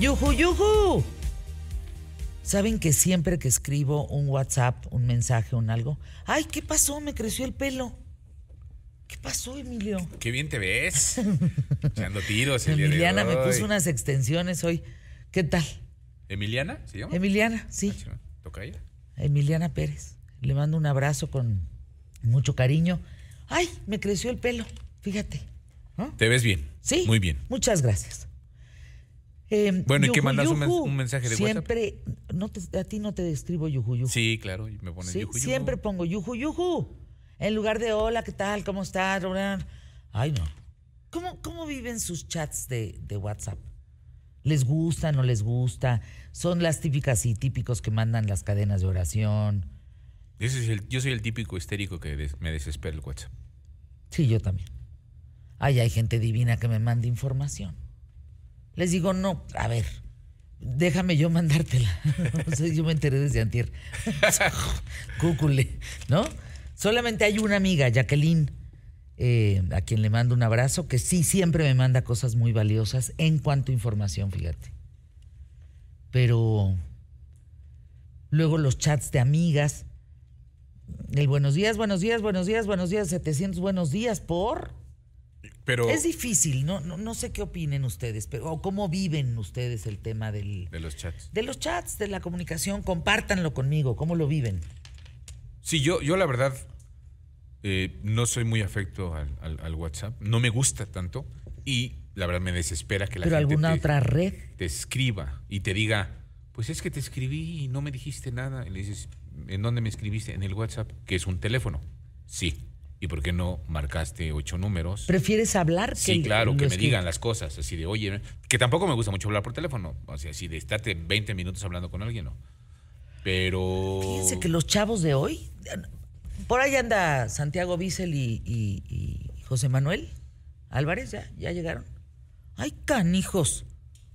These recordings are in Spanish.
¡Yuju, yuju! ¿Saben que siempre que escribo un WhatsApp, un mensaje, un algo? ¡Ay, qué pasó! Me creció el pelo. ¿Qué pasó, Emilio? Qué bien te ves. Echando tiros el día de Emiliana me puso unas extensiones hoy. ¿Qué tal? ¿Emiliana se llama? Emiliana, sí. Ah, ¿Toca ella? Emiliana Pérez. Le mando un abrazo con mucho cariño. ¡Ay! Me creció el pelo. Fíjate. Te ves bien. Sí. Muy bien. Muchas gracias. Eh, Bueno, ¿y qué yuju, mandas un mensaje de WhatsApp? Siempre, no te- a ti no te describo yuju, yuju. Sí, claro. y Me pones Sí, yuju. Siempre pongo yuju, yuju. En lugar de hola, ¿qué tal? ¿Cómo estás? Ay, no. ¿Cómo, cómo viven sus chats de, de WhatsApp? ¿Les gusta, no les gusta? Son las típicas y típicos que mandan las cadenas de oración. El- yo soy el típico histérico que des- me desespera el WhatsApp. Sí, yo también. Ay, hay gente divina que me manda información. Les digo, no, a ver, déjame yo mandártela. Yo me enteré desde antier. Cúcule, ¿no? Solamente hay una amiga, Jacqueline, eh, a quien le mando un abrazo, que sí siempre me manda cosas muy valiosas en cuanto a información, fíjate. Pero luego los chats de amigas, el buenos días, buenos días, buenos días, buenos días, 700 buenos días por... Pero Es difícil, no, no, no sé qué opinen ustedes, pero o cómo viven ustedes el tema del, de los chats. de los chats, de la comunicación, compártanlo conmigo, cómo lo viven. Sí, yo, yo la verdad eh, no soy muy afecto al, al- al WhatsApp. No me gusta tanto. Y la verdad me desespera que la Pero gente alguna te, otra red, te escriba y te diga, pues es que te escribí y no me dijiste nada. Y le dices, ¿en dónde me escribiste? En el WhatsApp, que es un teléfono. Sí. ¿Y por qué no marcaste ocho números? ¿prefieres hablar? Sí, que claro, lo que me digan las cosas, así de, oye, que tampoco me gusta mucho hablar por teléfono, o sea, así de estarte 20 minutos hablando con alguien, no. Pero... Fíjense que los chavos de hoy, por ahí anda Santiago Bissell y, y- y José Manuel Álvarez, ya, ya llegaron. Ay, canijos,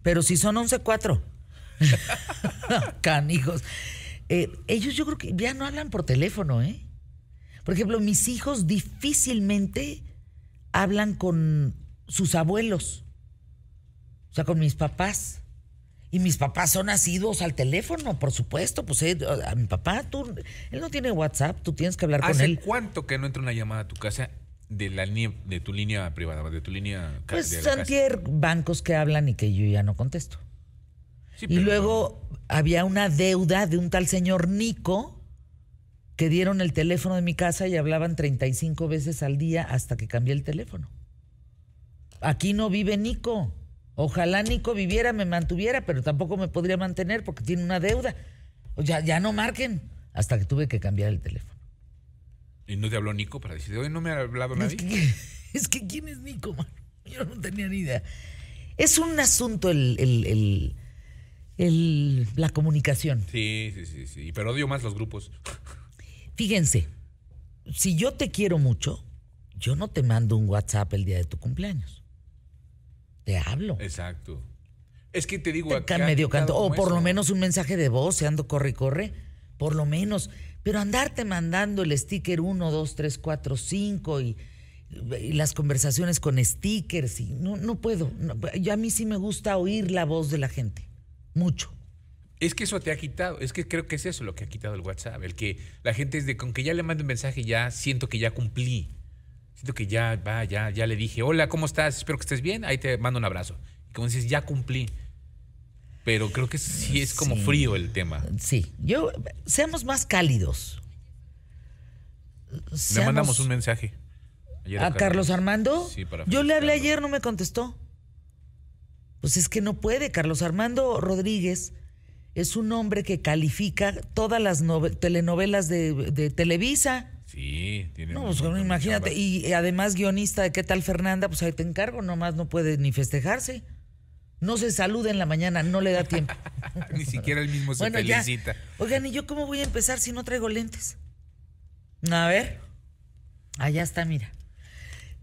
pero si son 11-4. canijos. Eh, ellos yo creo que ya no hablan por teléfono, ¿eh? Por ejemplo, mis hijos difícilmente hablan con sus abuelos, o sea, con mis papás. Y mis papás son asiduos al teléfono, por supuesto. Pues eh, a mi papá, tú, él no tiene WhatsApp, tú tienes que hablar con ¿Hace él. cuánto que no entra una llamada a tu casa de la línea, de tu línea privada, de tu línea Pues? Santier, bancos que hablan y que yo ya no contesto. Sí, Y luego había una deuda de un tal señor Nico que dieron el teléfono de mi casa y hablaban 35 veces al día hasta que cambié el teléfono. Aquí no vive Nico. Ojalá Nico viviera, me mantuviera, pero tampoco me podría mantener porque tiene una deuda. Ya, ya no marquen. Hasta que tuve que cambiar el teléfono. Y no te habló Nico para decirte, hoy no me ha hablado nadie. Es que, es que ¿quién es Nico? Yo no tenía ni idea. Es un asunto el, el- el- el- la comunicación. Sí, sí, sí, sí. Pero odio más los grupos. Fíjense, si yo te quiero mucho, yo no te mando un WhatsApp el día de tu cumpleaños. Te hablo. Exacto. Es que te digo, Te acá medio canto. O por lo menos un mensaje de voz, se ando corre y corre. Por lo menos. Pero andarte mandando el sticker 1, 2, 3, 4, 5 y, y las conversaciones con stickers. Y no, no puedo. No, yo a mí sí me gusta oír la voz de la gente. Mucho. Es que eso te ha quitado, es que creo que es eso lo que ha quitado el WhatsApp, el que la gente es de con que ya le mando un mensaje ya siento que ya cumplí. Siento que ya va, ya ya le dije, "Hola, ¿cómo estás? Espero que estés bien." Ahí te mando un abrazo. Y como dices, ya cumplí. Pero creo que sí es como Sí. frío el tema. Sí. Yo, seamos más cálidos. Le Seamos- mandamos un mensaje. ayer ¿A Carlos Armando? Sí, para Yo le hablé ayer, no me contestó. Pues es que no puede. Carlos Armando Rodríguez es un hombre que califica todas las nove- telenovelas de, de Televisa. Sí, tiene No, pues imagínate. Y además guionista de ¿Qué tal Fernanda? Pues ahí te encargo, nomás no puede ni festejarse. No se saluda en la mañana, no le da tiempo. Ni siquiera él mismo se Bueno, ya. felicita. Oigan, ¿y yo cómo voy a empezar si no traigo lentes? A ver. Allá está, mira.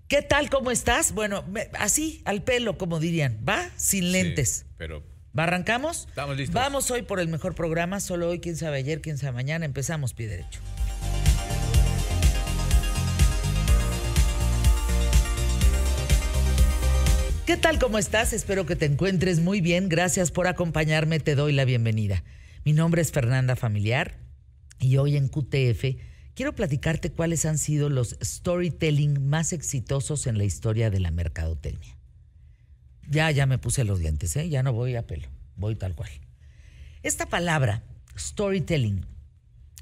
¿Qué tal? ¿Cómo estás? Bueno, me- así, al pelo, como dirían. ¿Va? Sin lentes. Sí, pero ¿Va, ¿Arrancamos? Estamos listos. Vamos hoy por el mejor programa. Solo hoy, quién sabe ayer, quién sabe mañana. Empezamos, pie derecho. ¿Qué tal? ¿Cómo estás? Espero que te encuentres muy bien. Gracias por acompañarme. Te doy la bienvenida. Mi nombre es Fernanda Familiar y hoy en QTF quiero platicarte cuáles han sido los storytelling más exitosos en la historia de la mercadotecnia. Ya, ya me puse los lentes, ¿eh? ya no voy a pelo, voy tal cual. Esta palabra, storytelling,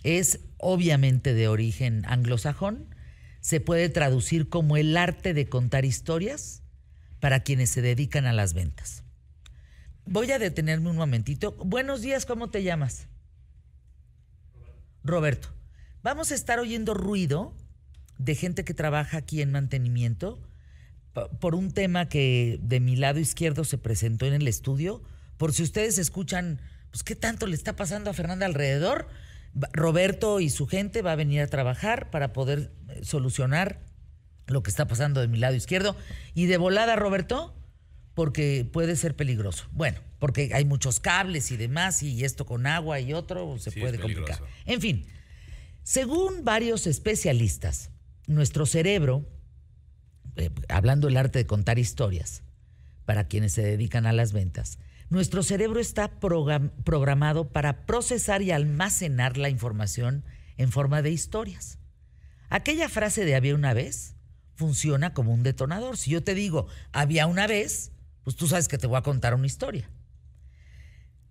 es obviamente de origen anglosajón, se puede traducir como el arte de contar historias para quienes se dedican a las ventas. Voy a detenerme un momentito. Buenos días, ¿cómo te llamas? Roberto. Vamos a estar oyendo ruido de gente que trabaja aquí en mantenimiento por un tema que de mi lado izquierdo se presentó en el estudio. Por si ustedes escuchan, pues, ¿qué tanto le está pasando a Fernanda alrededor? Roberto y su gente va a venir a trabajar para poder eh, solucionar lo que está pasando de mi lado izquierdo. Y de volada, Roberto, porque puede ser peligroso. Bueno, porque hay muchos cables y demás, y esto con agua y otro se puede complicar. En fin, según varios especialistas, nuestro cerebro, eh, hablando del arte de contar historias, para quienes se dedican a las ventas, nuestro cerebro está programado para procesar y almacenar la información en forma de historias. Aquella frase de había una vez funciona como un detonador. Si yo te digo había una vez, pues tú sabes que te voy a contar una historia.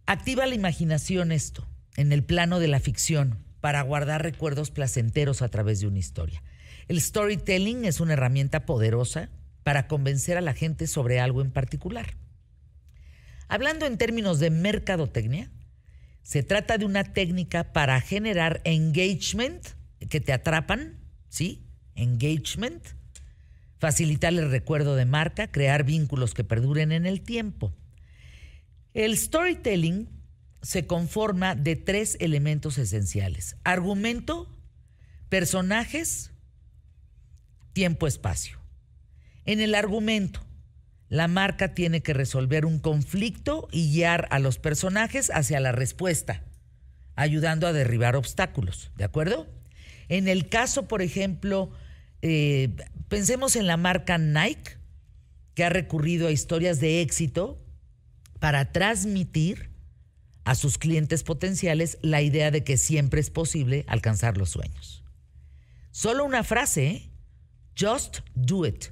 Activa la imaginación esto, en el plano de la ficción, para guardar recuerdos placenteros a través de una historia. El storytelling es una herramienta poderosa para convencer a la gente sobre algo en particular. Hablando en términos de mercadotecnia, se trata de una técnica para generar engagement, que te atrapan, ¿sí? Engagement, facilitar el recuerdo de marca, crear vínculos que perduren en el tiempo. El storytelling se conforma de tres elementos esenciales. Argumento, personajes, tiempo-espacio. En el argumento, la marca tiene que resolver un conflicto y guiar a los personajes hacia la respuesta, ayudando a derribar obstáculos, ¿de acuerdo? En el caso, por ejemplo, eh, pensemos en la marca Nike, que ha recurrido a historias de éxito para transmitir a sus clientes potenciales la idea de que siempre es posible alcanzar los sueños. Solo una frase, ¿eh? Just do it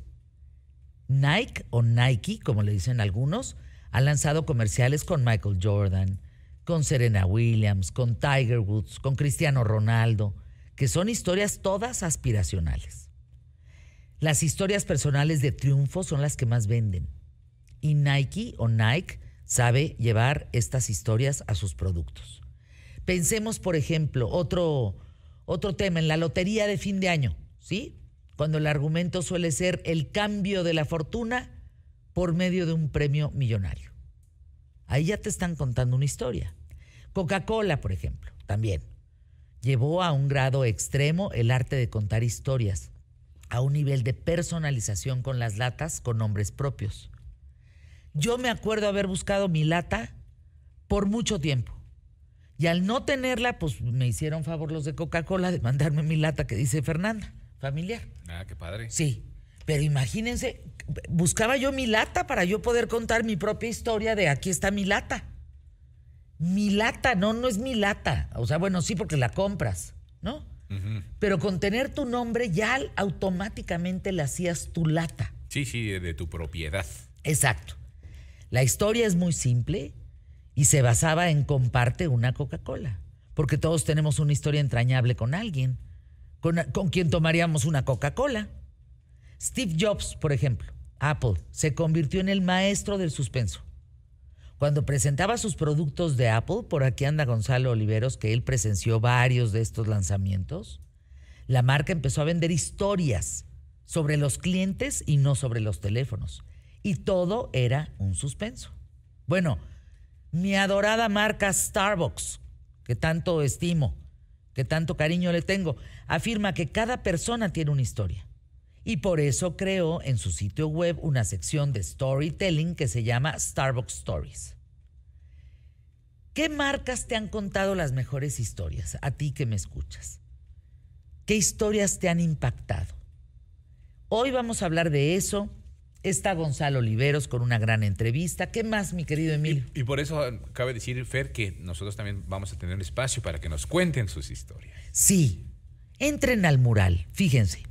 Nike o Nike, como le dicen algunos, ha lanzado comerciales con Michael Jordan, con Serena Williams, con Tiger Woods, con Cristiano Ronaldo, que son historias todas aspiracionales. Las historias personales de triunfo son las que más venden. Y Nike o Nike sabe llevar estas historias a sus productos. Pensemos, por ejemplo, otro, otro tema en la lotería de fin de año, ¿sí? Cuando el argumento suele ser el cambio de la fortuna por medio de un premio millonario. Ahí ya te están contando una historia. Coca-Cola, por ejemplo, también llevó a un grado extremo el arte de contar historias, a un nivel de personalización con las latas con nombres propios. Yo me acuerdo haber buscado mi lata por mucho tiempo. Y al no tenerla, pues me hicieron favor los de Coca-Cola de mandarme mi lata que dice Fernanda familiar. Ah, qué padre. Sí, pero imagínense, buscaba yo mi lata para yo poder contar mi propia historia de aquí está mi lata. Mi lata, no, no es mi lata. O sea, bueno, sí porque la compras, ¿no? Pero con tener tu nombre ya automáticamente le hacías tu lata. Sí, sí, de tu propiedad. Exacto. La historia es muy simple y se basaba en comparte una Coca-Cola, porque todos tenemos una historia entrañable con alguien con, quien tomaríamos una Coca-Cola. Steve Jobs, por ejemplo, Apple, se convirtió en el maestro del suspenso. Cuando presentaba sus productos de Apple, por aquí anda Gonzalo Oliveros, que él presenció varios de estos lanzamientos, la marca empezó a vender historias sobre los clientes y no sobre los teléfonos. Y todo era un suspenso. Bueno, mi adorada marca Starbucks, que tanto estimo, que tanto cariño le tengo, afirma que cada persona tiene una historia. Y por eso creó en su sitio web una sección de storytelling que se llama Starbucks Stories. ¿Qué marcas te han contado las mejores historias? A ti que me escuchas. ¿Qué historias te han impactado? Hoy vamos a hablar de eso. Está Gonzalo Oliveros con una gran entrevista. ¿Qué más, mi querido Emilio? Y, y por eso cabe decir, Fer, que nosotros también vamos a tener un espacio para que nos cuenten sus historias. Sí, entren al mural, fíjense.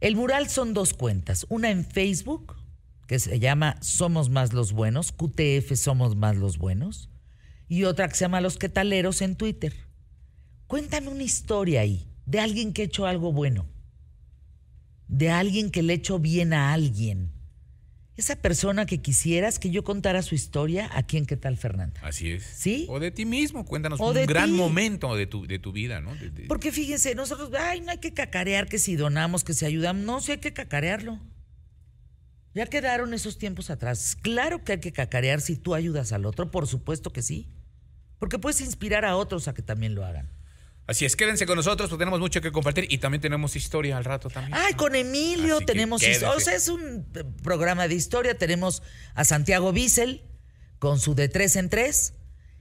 El mural son dos cuentas, una en Facebook, que se llama Somos Más los Buenos, QTF Somos Más los Buenos, y otra que se llama Los Quetaleros en Twitter. Cuéntame una historia ahí, de alguien que ha hecho algo bueno, de alguien que le ha hecho bien a alguien. Esa persona que quisieras que yo contara su historia aquí en ¿Qué tal, Fernanda? Así es. ¿Sí? O de ti mismo, cuéntanos O un de gran ti. momento de tu, de tu vida, ¿no? De- de- Porque fíjense, nosotros, ay, no hay que cacarear que si donamos, que si ayudamos. No, sí hay que cacarearlo. Ya quedaron esos tiempos atrás. Claro que hay que cacarear si tú ayudas al otro, por supuesto que sí. Porque puedes inspirar a otros a que también lo hagan. Así es, quédense con nosotros, pues tenemos mucho que compartir y también tenemos historia al rato también. Ay, con Emilio Así tenemos historia. O sea, es un eh, programa de historia. Tenemos a Santiago Bissell con su de tres en tres.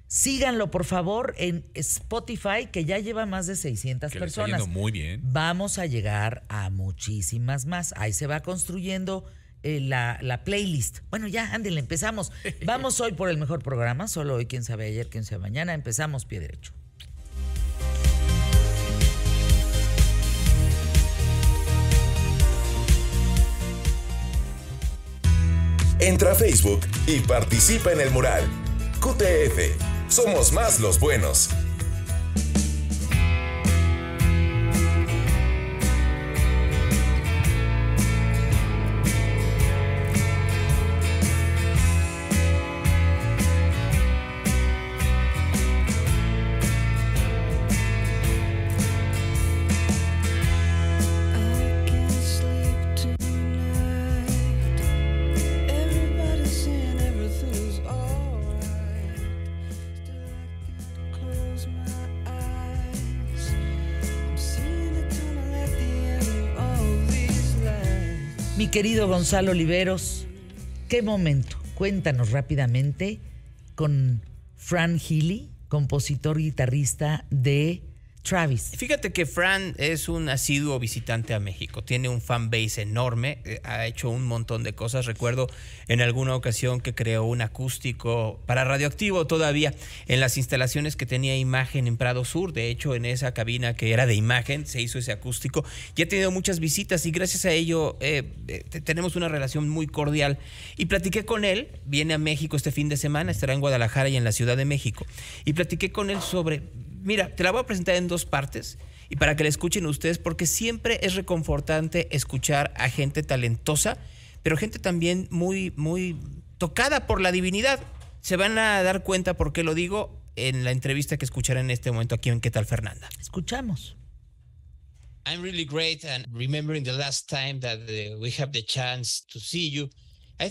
Síganlo, por favor, en Spotify, que ya lleva más de 600 que le está personas. yendo muy bien. Vamos a llegar a muchísimas más. Ahí se va construyendo eh, la, la playlist. Bueno, ya, ándenle, empezamos. Vamos hoy por el mejor programa. Solo hoy, quién sabe ayer, quién sabe mañana. Empezamos pie derecho. Entra a Facebook y participa en el mural. QTF. Somos más los buenos. Querido Gonzalo Oliveros, qué momento. Cuéntanos rápidamente con Fran Healy, compositor guitarrista de Travis. Fíjate que Fran es un asiduo visitante a México, tiene un fan base enorme, eh, ha hecho un montón de cosas. Recuerdo en alguna ocasión que creó un acústico para radioactivo todavía en las instalaciones que tenía imagen en Prado Sur. De hecho, en esa cabina que era de imagen se hizo ese acústico y ha tenido muchas visitas y gracias a ello eh, eh, te- tenemos una relación muy cordial. Y platiqué con él, viene a México este fin de semana, estará en Guadalajara y en la Ciudad de México. Y platiqué con él sobre Mira, te la voy a presentar en dos partes y para que la escuchen ustedes, porque siempre es reconfortante escuchar a gente talentosa, pero gente también muy, muy tocada por la divinidad. Se van a dar cuenta por qué lo digo en la entrevista que escucharán en este momento aquí en ¿Qué tal Fernanda? Escuchamos. I'm really great and remembering the last time that uh, we have the chance to see you.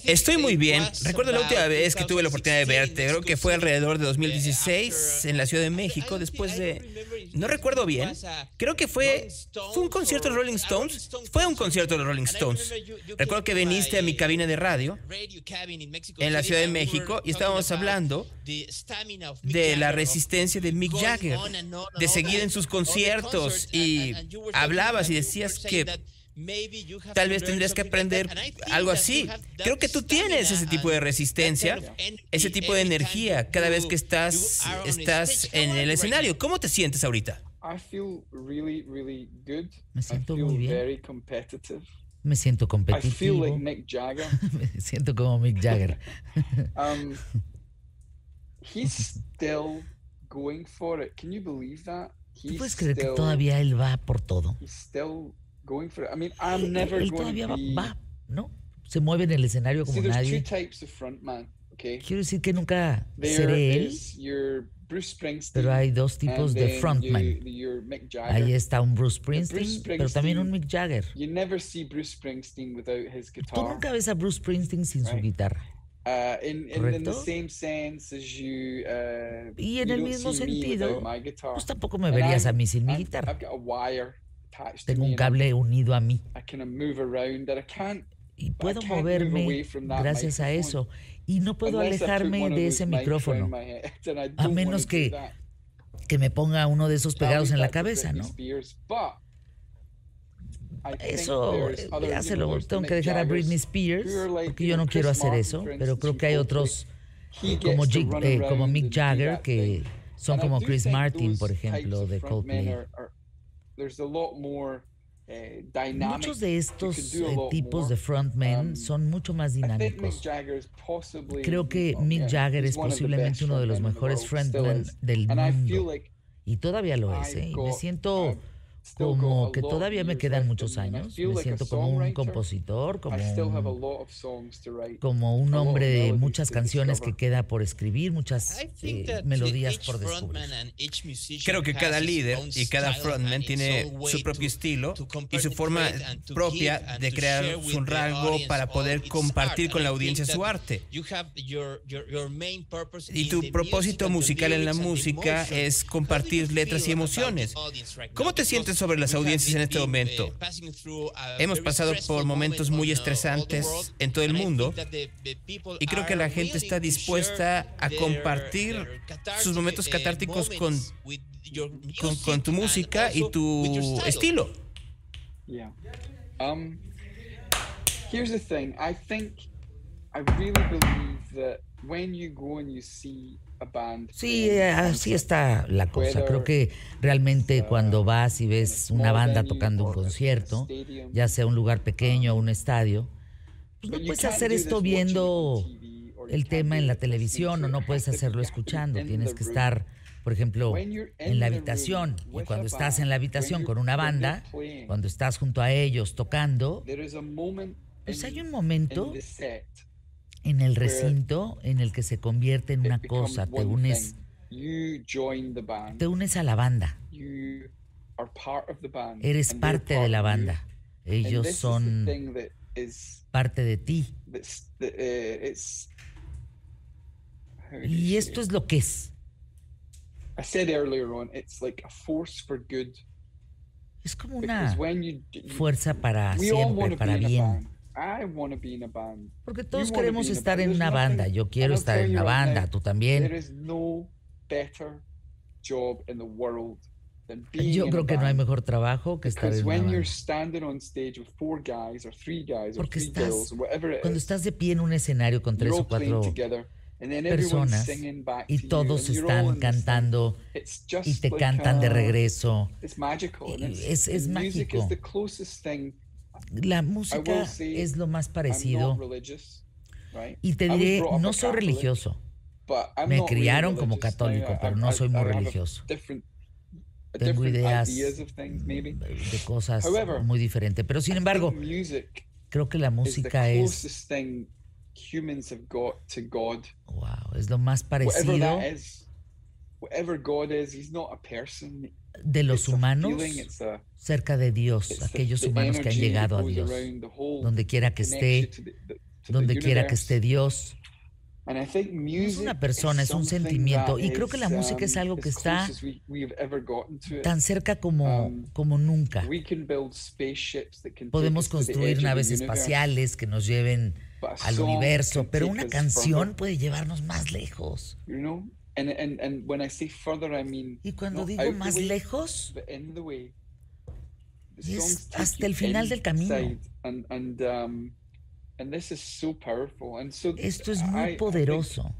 Estoy muy it bien. Recuerdo la última vez que tuve la oportunidad de 2016 verte. Creo que fue alrededor de 2016 en la Ciudad de México, después de... No recuerdo bien. Creo que fue... ¿Fue un concierto de Rolling Stones? Fue un concierto de Rolling Stones. Recuerdo que viniste a mi cabina de radio en la Ciudad de México y estábamos hablando de la resistencia de Mick Jagger, de seguir en sus conciertos y hablabas y decías que tal vez tendrías que aprender algo así. Creo que tú tienes ese tipo de resistencia, ese tipo de energía cada vez que estás, estás en el escenario. ¿Cómo te sientes ahorita? I feel really, really good. Me siento muy bien. very competitive. Me siento I feel competitivo. like Mick Jagger. Me siento como Mick Jagger. He's still going for it. Can you believe that? ¿Tú He's puedes creer que todavía él va por todo? Going for it. I mean, I'm never él going todavía to va, be. va, ¿no? Se mueve en el escenario See, como there's nadie. two types of frontman. Okay, Quiero decir que nunca there seré él, is your Bruce Springsteen. pero hay dos tipos de frontman. you-. Ahí está un Bruce Bruce Springsteen, pero también un. Mick Jagger. You never see Bruce Springsteen without his Tú guitar. nunca ves a Bruce Springsteen sin su guitarra. Uh, in, in, in the same sense as you, uh, Y en you el mismo sentido. Pues tampoco me verías I'm- a mí sin mi guitarra. I've got a wire Tengo un cable unido a mí y puedo moverme gracias a eso. Y no puedo alejarme de ese micrófono, a menos que que me ponga uno de esos pegados en la cabeza, ¿no? Eso ya se lo tengo que dejar a Britney Spears, porque yo no quiero hacer eso, pero creo que hay otros como, run eh, como Mick Jagger, que son como Chris Martin, por ejemplo, de Coldplay. Muchos de estos eh, lot tipos more. de frontmen Um, son mucho más dinámicos. Creo que well, Mick Jagger es posiblemente uno de los mejores frontmen del mundo. like Y todavía lo es, ¿eh? Y me siento como que todavía me quedan muchos años. Me siento como un compositor, como I still have a un, lot of songs to write. como un a lot of hombre de melodies muchas to canciones que discover. queda por escribir, muchas I think eh, melodías por descubrir. Creo que cada líder own y cada style frontman tiene own way su propio estilo to y su forma propia de crear share with su the rasgo audience para poder compartir art. con la audiencia su arte. you have your- your- your main purpose Y tu propósito musical en la música es compartir letras y emociones. ¿Cómo te sientes sobre las audiencias en este momento? eh, through a Hemos pasado por momentos moment muy uh, estresantes en todo el and I think mundo y creo que la gente está dispuesta a compartir sus momentos eh, catárticos con, con, con tu música y tu estilo. Yeah. Um. Here's the thing. I think I really believe that when you go and you see. Sí, eh, así está la cosa. Creo que realmente cuando vas y ves una banda tocando un concierto, ya sea un lugar pequeño o un estadio, pues no puedes hacer esto viendo el tema en la televisión o no puedes hacerlo escuchando. Tienes que estar, por ejemplo, en la habitación. Y cuando estás en la habitación con una banda, cuando estás junto a ellos tocando, pues hay un momento en el where recinto en el que se convierte en una cosa, te unes, te unes a la banda, eres parte de la banda, And ellos son parte de ti. you Y esto es lo que es. I said earlier on, it's like a force for good. Es como una fuerza para siempre, para bien. I want to be in a band. Porque todos queremos estar en una banda. Yo quiero estar en una banda, tú There también. is no better job in the world than being Yo creo a que no hay mejor trabajo que estar Because en una banda. Porque estás- Cuando estás de pie en un escenario con tres o cuatro personas y todos están cantando y te cantan de a- regreso. Es- es mágico. La música es lo más parecido. Y te diré, no soy religioso. Me criaron como católico, pero no soy muy religioso. Tengo ideas de cosas muy diferentes. Pero sin embargo, creo que la música es, wow, es lo más parecido de los humanos feeling, it's a, cerca de Dios, aquellos humanos que han llegado a Dios. around the whole Donde quiera que esté, donde quiera que esté Dios, es una persona, es un sentimiento. Y creo que la música es um, algo que está tan cerca como, Um, como nunca. We can build spaceships that can take Podemos construir naves espaciales que nos lleven al universo, pero una canción puede llevarnos más lejos. And, and, and when I say further, I mean Y cuando not digo más way, lejos, way. Es hasta el final del camino. And, and, um, and this is so powerful. And so esto es I- I muy think poderoso.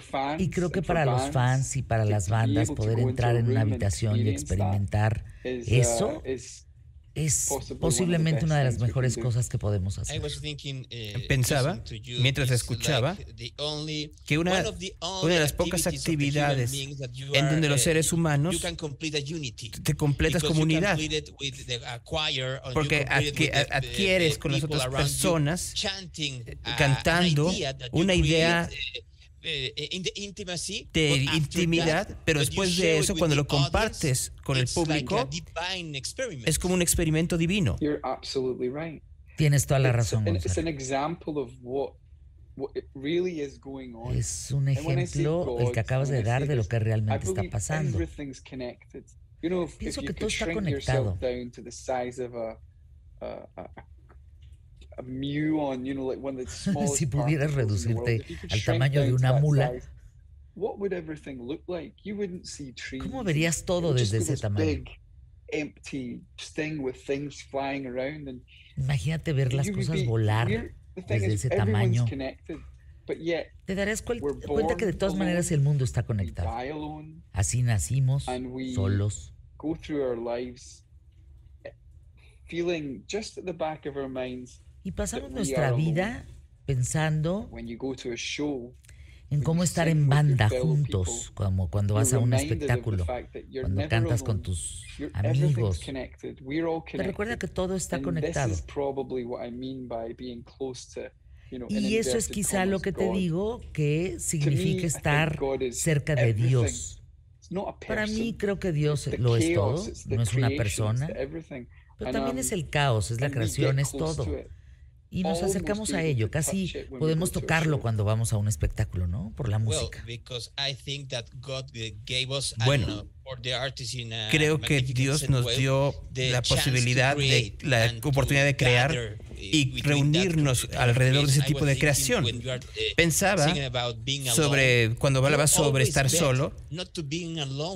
fans Y creo que para los fans y para las bandas poder entrar en una habitación y experimentar eso uh, is es posiblemente una de las mejores cosas que podemos I hacer. was thinking, eh, Pensaba, listening to you, mientras escuchaba, que una- one of the only una de las pocas actividades beings that you en donde los eh, seres humanos you can complete a unity. te completas Because como you can unidad. complete it with the, uh, choir, or you Porque uh, adquieres uh, con las people otras personas, chanting, uh, cantando you una idea uh, uh, in the intimacy, de but after intimidad, that, pero when you después share de it eso, with cuando the lo compartes audience, con el it's like público, a divine experiment. es como un experimento divino. You're absolutely right. Tienes toda la It's, razón, and it's Gonzalo. an example of what what it really is going on. Es un ejemplo el que acabas de dar de lo que realmente está pasando. everything's connected. You know, if, if Pienso que todo está conectado. Si pudieras reducirte al tamaño de una mula, size, what would everything look like? You wouldn't see trees. ¿Cómo verías todo desde ese tamaño? big empty thing with things flying around and Imagínate ver las cosas be- volar desde ese tamaño. connected, but yet Te darás cuenta que de todas maneras el mundo está conectado. Así nacimos, solos. go through our lives eh, feeling just at the back of our minds Y pasamos nuestra vida pensando when you go to a show. en cómo estar en banda juntos, como cuando vas a un espectáculo, cuando cantas con tus amigos. Te recuerda que todo está conectado. Y eso es quizá lo que te digo que significa estar cerca de. Dios. Para mí creo que Dios lo es todo, no es una persona, pero también um, es el caos, es la creación, es todo. Y nos almost acercamos a ello, casi podemos tocarlo cuando vamos a un espectáculo, ¿no? Por la música. because I think that God gave us, Bueno, Creo que Dios nos dio the la posibilidad de create la oportunidad de crear y reunirnos alrededor de ese tipo de creación. uh, Pensaba sobre cuando hablaba sobre estar solo,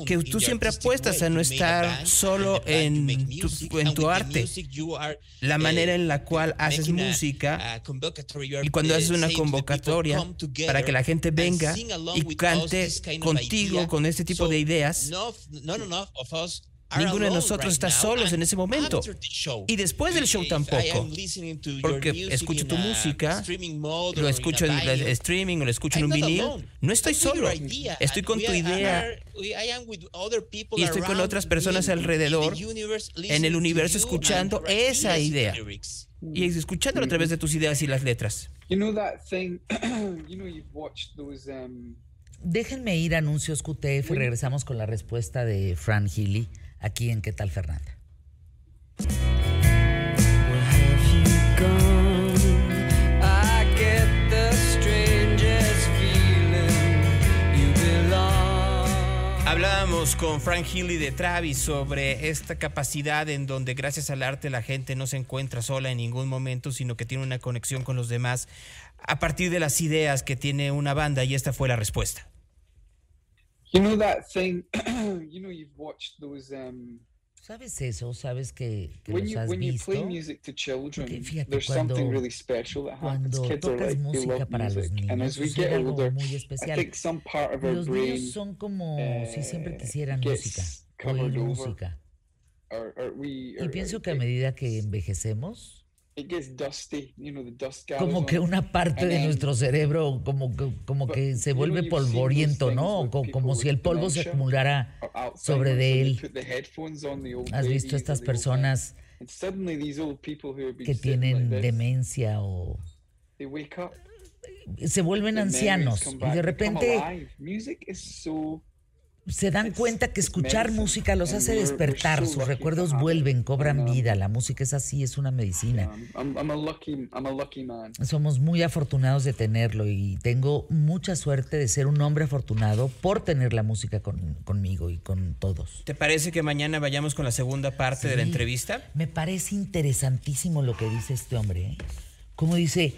que tú siempre apuestas a no estar solo en tu- en tu arte. La uh, manera en la cual haces música y cuando haces una convocatoria "Come together para que la gente venga y cante contigo idea". con este tipo de ideas. Ninguno de nosotros está solos en ese momento. Y después del show tampoco. Porque escucho tu música, Lo escucho en el streaming o lo escucho en un vinil. No estoy solo. Estoy con tu idea y estoy con otras personas alrededor en el universo escuchando esa idea. y escuchándolo a través de tus ideas y las letras. You know that thing, you know, you've watched those, um, Déjenme ir a anuncios QTF regresamos con la respuesta de Fran Healy aquí en ¿Qué tal Fernanda? Hablábamos con Frank Healy de Travis sobre esta capacidad en donde gracias al arte la gente no se encuentra sola en ningún momento, sino que tiene una conexión con los demás a partir de las ideas que tiene una banda y esta fue la respuesta. You know that thing, you know, you've watched those, um, ¿Sabes eso? ¿Sabes que, que when los you has when you visto? play music to children, Porque fíjate, there's cuando- something really special that happens. Cuando Kids are tocas like música para los music, and niños, as we get algo older, muy I especial. think some part of our Los brain niños son como si siempre eh, quisieran música, oír música. or, or we Y pienso que a medida que envejecemos, it gets dusty. You know, the dust gathers como que una parte de nuestro cerebro como que, como que se vuelve polvoriento, ¿no? Como si el polvo se acumulara sobre de él. ¿Has visto estas personas que tienen demencia o se vuelven ancianos y de repente se dan cuenta que escuchar música los hace despertar, sus recuerdos vuelven, cobran vida, la música es así, es una medicina. Somos muy afortunados de tenerlo y tengo mucha suerte de ser un hombre afortunado por tener la música con- conmigo y con todos. ¿Te parece que mañana vayamos con la segunda parte de la entrevista? Me parece interesantísimo lo que dice este hombre. ¿eh? Como dice,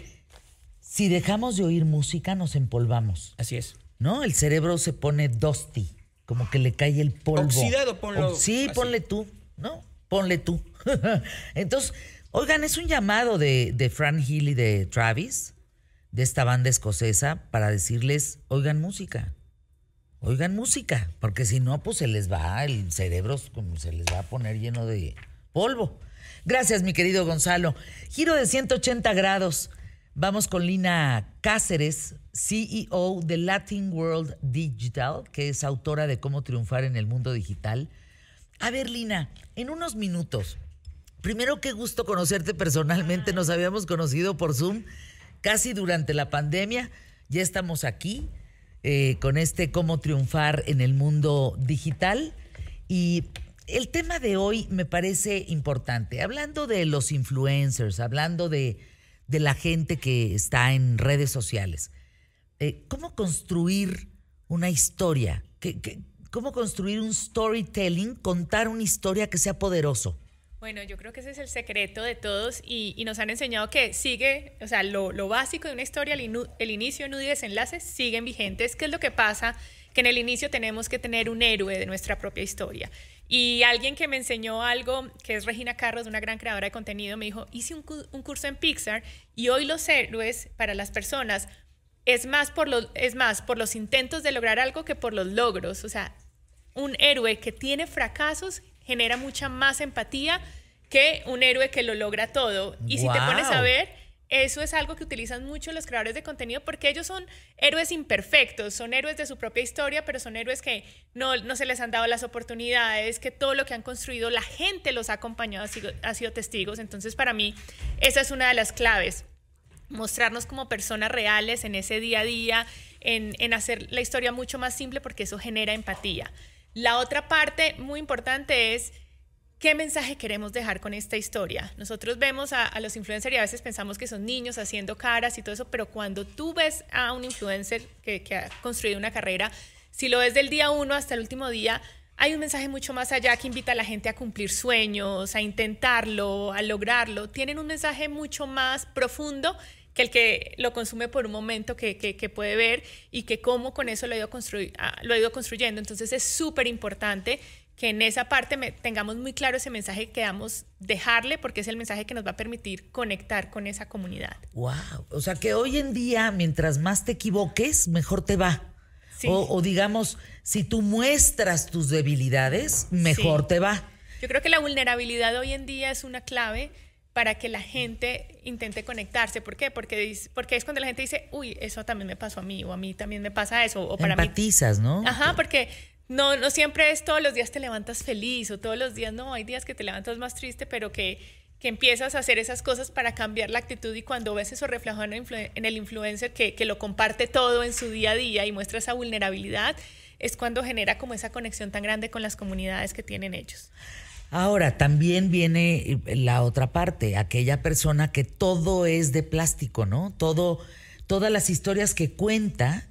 si dejamos de oír música nos empolvamos, Así es. ¿no? El cerebro se pone dusty, como que le cae el polvo. Oxidado, ponlo O- Sí, así. ponle tú, ¿no? Ponle tú. Entonces, oigan, es un llamado de, de Fran Hill y de Travis, de esta banda escocesa, para decirles, oigan música. Oigan música, porque si no, pues se les va, el cerebro como se les va a poner lleno de polvo. Gracias, mi querido Gonzalo. Giro de 180 grados. Vamos con Lina Cáceres, CEO de Latin World Digital, que es autora de Cómo triunfar en el mundo digital. A ver, Lina, en unos minutos. Primero, qué gusto conocerte personalmente. Nos habíamos conocido por Zoom casi durante la pandemia. Ya estamos aquí eh, con este cómo triunfar en el mundo digital. Y el tema de hoy me parece importante. Hablando de los influencers, hablando de, de la gente que está en redes sociales. Eh, ¿Cómo construir una historia? ¿Qué- qué- ¿Cómo construir un storytelling? Contar una historia que sea poderoso. Bueno, yo creo que ese es el secreto de todos y, nos han enseñado que sigue, o sea, lo, básico de una historia, el inicio, nudo y desenlace siguen vigentes. ¿Qué es lo que pasa? Que en el inicio tenemos que tener un héroe de nuestra propia historia. Y alguien que me enseñó algo, que es Regina Carros, una gran creadora de contenido, me dijo, hice un, cu- un curso en Pixar y hoy los héroes para las personas es más, por los, es más por los intentos de lograr algo que por los logros. O sea, un héroe que tiene fracasos genera mucha más empatía que un héroe que lo logra todo. Y si te pones a ver, eso es algo que utilizan mucho los creadores de contenido porque ellos son héroes imperfectos, son héroes de su propia historia, pero son héroes que no, no se les han dado las oportunidades, que todo lo que han construido, la gente los ha acompañado, ha sido, ha sido testigos. Entonces, para mí, esa es una de las claves mostrarnos como personas reales en ese día a día, en, en hacer la historia mucho más simple porque eso genera empatía. La otra parte muy importante es qué mensaje queremos dejar con esta historia. Nosotros vemos a, a los influencers y a veces pensamos que son niños haciendo caras y todo eso, pero cuando tú ves a un influencer que, que ha construido una carrera, si lo ves del día uno hasta el último día, hay un mensaje mucho más allá que invita a la gente a cumplir sueños, a intentarlo, a lograrlo. Tienen un mensaje mucho más profundo que el que lo consume por un momento que, que- que puede ver y que cómo con eso lo ha ido, construy- lo ha ido construyendo. Entonces es súper importante que en esa parte me- tengamos muy claro ese mensaje que queramos dejarle porque es el mensaje que nos va a permitir conectar con esa comunidad. Wow. O sea que hoy en día, mientras más te equivoques, mejor te va. Sí. O, o digamos, si tú muestras tus debilidades, mejor Sí. te va. Yo creo que la vulnerabilidad hoy en día es una clave para que la gente intente conectarse. ¿Por qué? Porque, porque es cuando la gente dice, uy, eso también me pasó a mí, o a mí también me pasa eso, o para mí Empatizas, ¿no? Ajá, porque no, no siempre es todos los días te levantas feliz o todos los días no, hay días que te levantas más triste, pero que, que empiezas a hacer esas cosas para cambiar la actitud y cuando ves eso reflejado en el, en el influencer que, que lo comparte todo en su día a día y muestra esa vulnerabilidad, es cuando genera como esa conexión tan grande con las comunidades que tienen ellos. Ahora, también viene la otra parte, aquella persona que todo es de plástico, ¿no? Todo, todas las historias que cuenta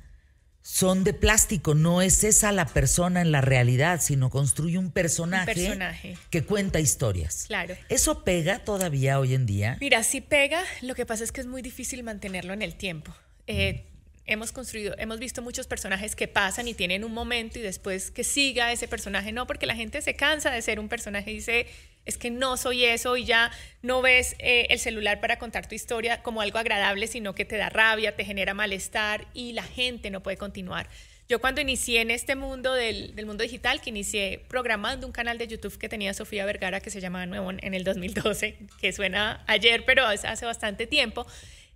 son de plástico, no es esa la persona en la realidad, sino construye un personaje, personaje. que cuenta historias. Claro. ¿Eso pega todavía hoy en día? Mira, sí pega, lo que pasa es que es muy difícil mantenerlo en el tiempo. Eh, hemos construido, hemos visto muchos personajes que pasan y tienen un momento y después que siga ese personaje, no, porque la gente se cansa de ser un personaje y dice, es que no soy eso y ya no ves eh, el celular para contar tu historia como algo agradable, sino que te da rabia, te genera malestar y la gente no puede continuar. Yo cuando inicié en este mundo del, mundo digital, que inicié programando un canal de YouTube que tenía Sofía Vergara, que se llamaba Nuevo en el 2012, que suena ayer, pero hace bastante tiempo,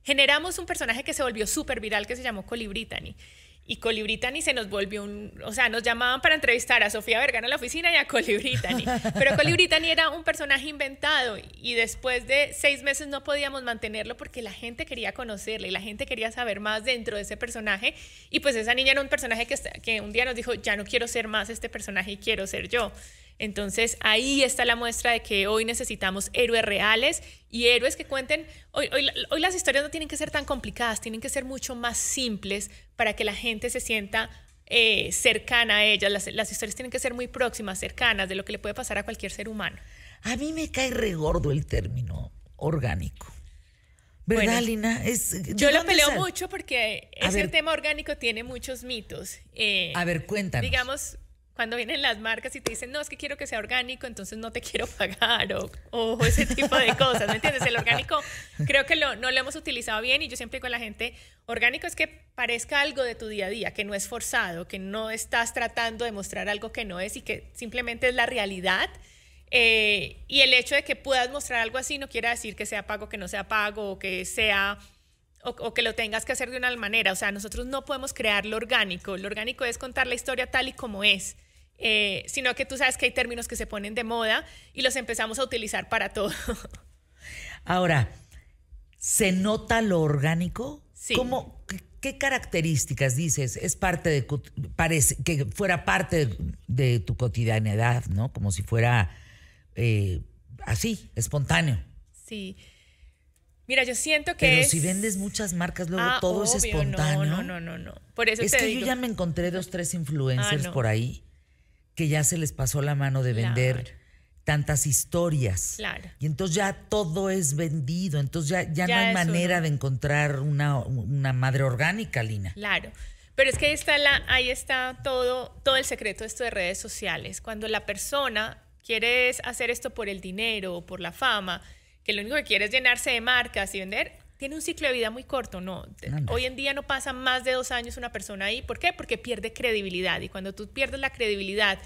generamos un personaje que se volvió súper viral, que se llamó Colibritani. Y Colibritani se nos volvió un... O sea, nos llamaban para entrevistar a Sofía Vergara en la oficina y a Colibritani. Pero Colibritani era un personaje inventado y después de seis meses no podíamos mantenerlo porque la gente quería conocerle y la gente quería saber más dentro de ese personaje. Y pues esa niña era un personaje que, que un día nos dijo, ya no quiero ser más este personaje y quiero ser yo. Entonces ahí está la muestra de que hoy necesitamos héroes reales y héroes que cuenten, hoy, hoy, hoy, las historias no tienen que ser tan complicadas, tienen que ser mucho más simples para que la gente se sienta eh, cercana a ellas. Las, las, historias tienen que ser muy próximas, cercanas, de lo que le puede pasar a cualquier ser humano. A mí me cae regordo el término orgánico. ¿Verdad, Bueno, Lina? Es, ¿de Yo lo peleo sal- mucho porque A ese ver. tema orgánico tiene muchos mitos. Eh, A ver, cuéntanos. digamos, cuando vienen las marcas y te dicen, no, es que quiero que sea orgánico, entonces no te quiero pagar o, ese tipo de cosas, ¿me entiendes? El orgánico creo que lo, no lo hemos utilizado bien y yo siempre digo a la gente, orgánico es que parezca algo de tu día a día, que no es forzado, que no estás tratando de mostrar algo que no es y que simplemente es la realidad. Eh, y el hecho de que puedas mostrar algo así no quiere decir que sea pago, que no sea pago o que sea o, o, que lo tengas que hacer de una manera. O sea, nosotros no podemos crear lo orgánico. Lo orgánico es contar la historia tal y como es. Eh, sino que tú sabes que hay términos que se ponen de moda y los empezamos a utilizar para todo. Ahora, ¿se nota lo orgánico? Sí. ¿Cómo, qué, características dices? Es parte de, parece que fuera parte de, de tu cotidianidad, ¿no? Como si fuera eh, así, espontáneo. sí. Mira, yo siento que Pero es... si vendes muchas marcas, luego Ah, todo es espontáneo. No, no, no, no, no. Por eso Es te que digo. yo ya me encontré dos, tres influencers Ah, no. por ahí que ya se les pasó la mano de vender Claro. tantas historias. Claro. Y entonces ya todo es vendido. Entonces ya, ya, Ya no hay manera de encontrar una, una madre orgánica, Lina. Claro. Pero es que ahí está, la, ahí está todo, todo el secreto de esto de redes sociales. Cuando la persona quiere hacer esto por el dinero o por la fama, que lo único que quiere es llenarse de marcas y vender, tiene un ciclo de vida muy corto, ¿no? Anda. Hoy en día no pasa más de dos años una persona ahí. ¿Por qué? Porque pierde credibilidad. Y cuando tú pierdes la credibilidad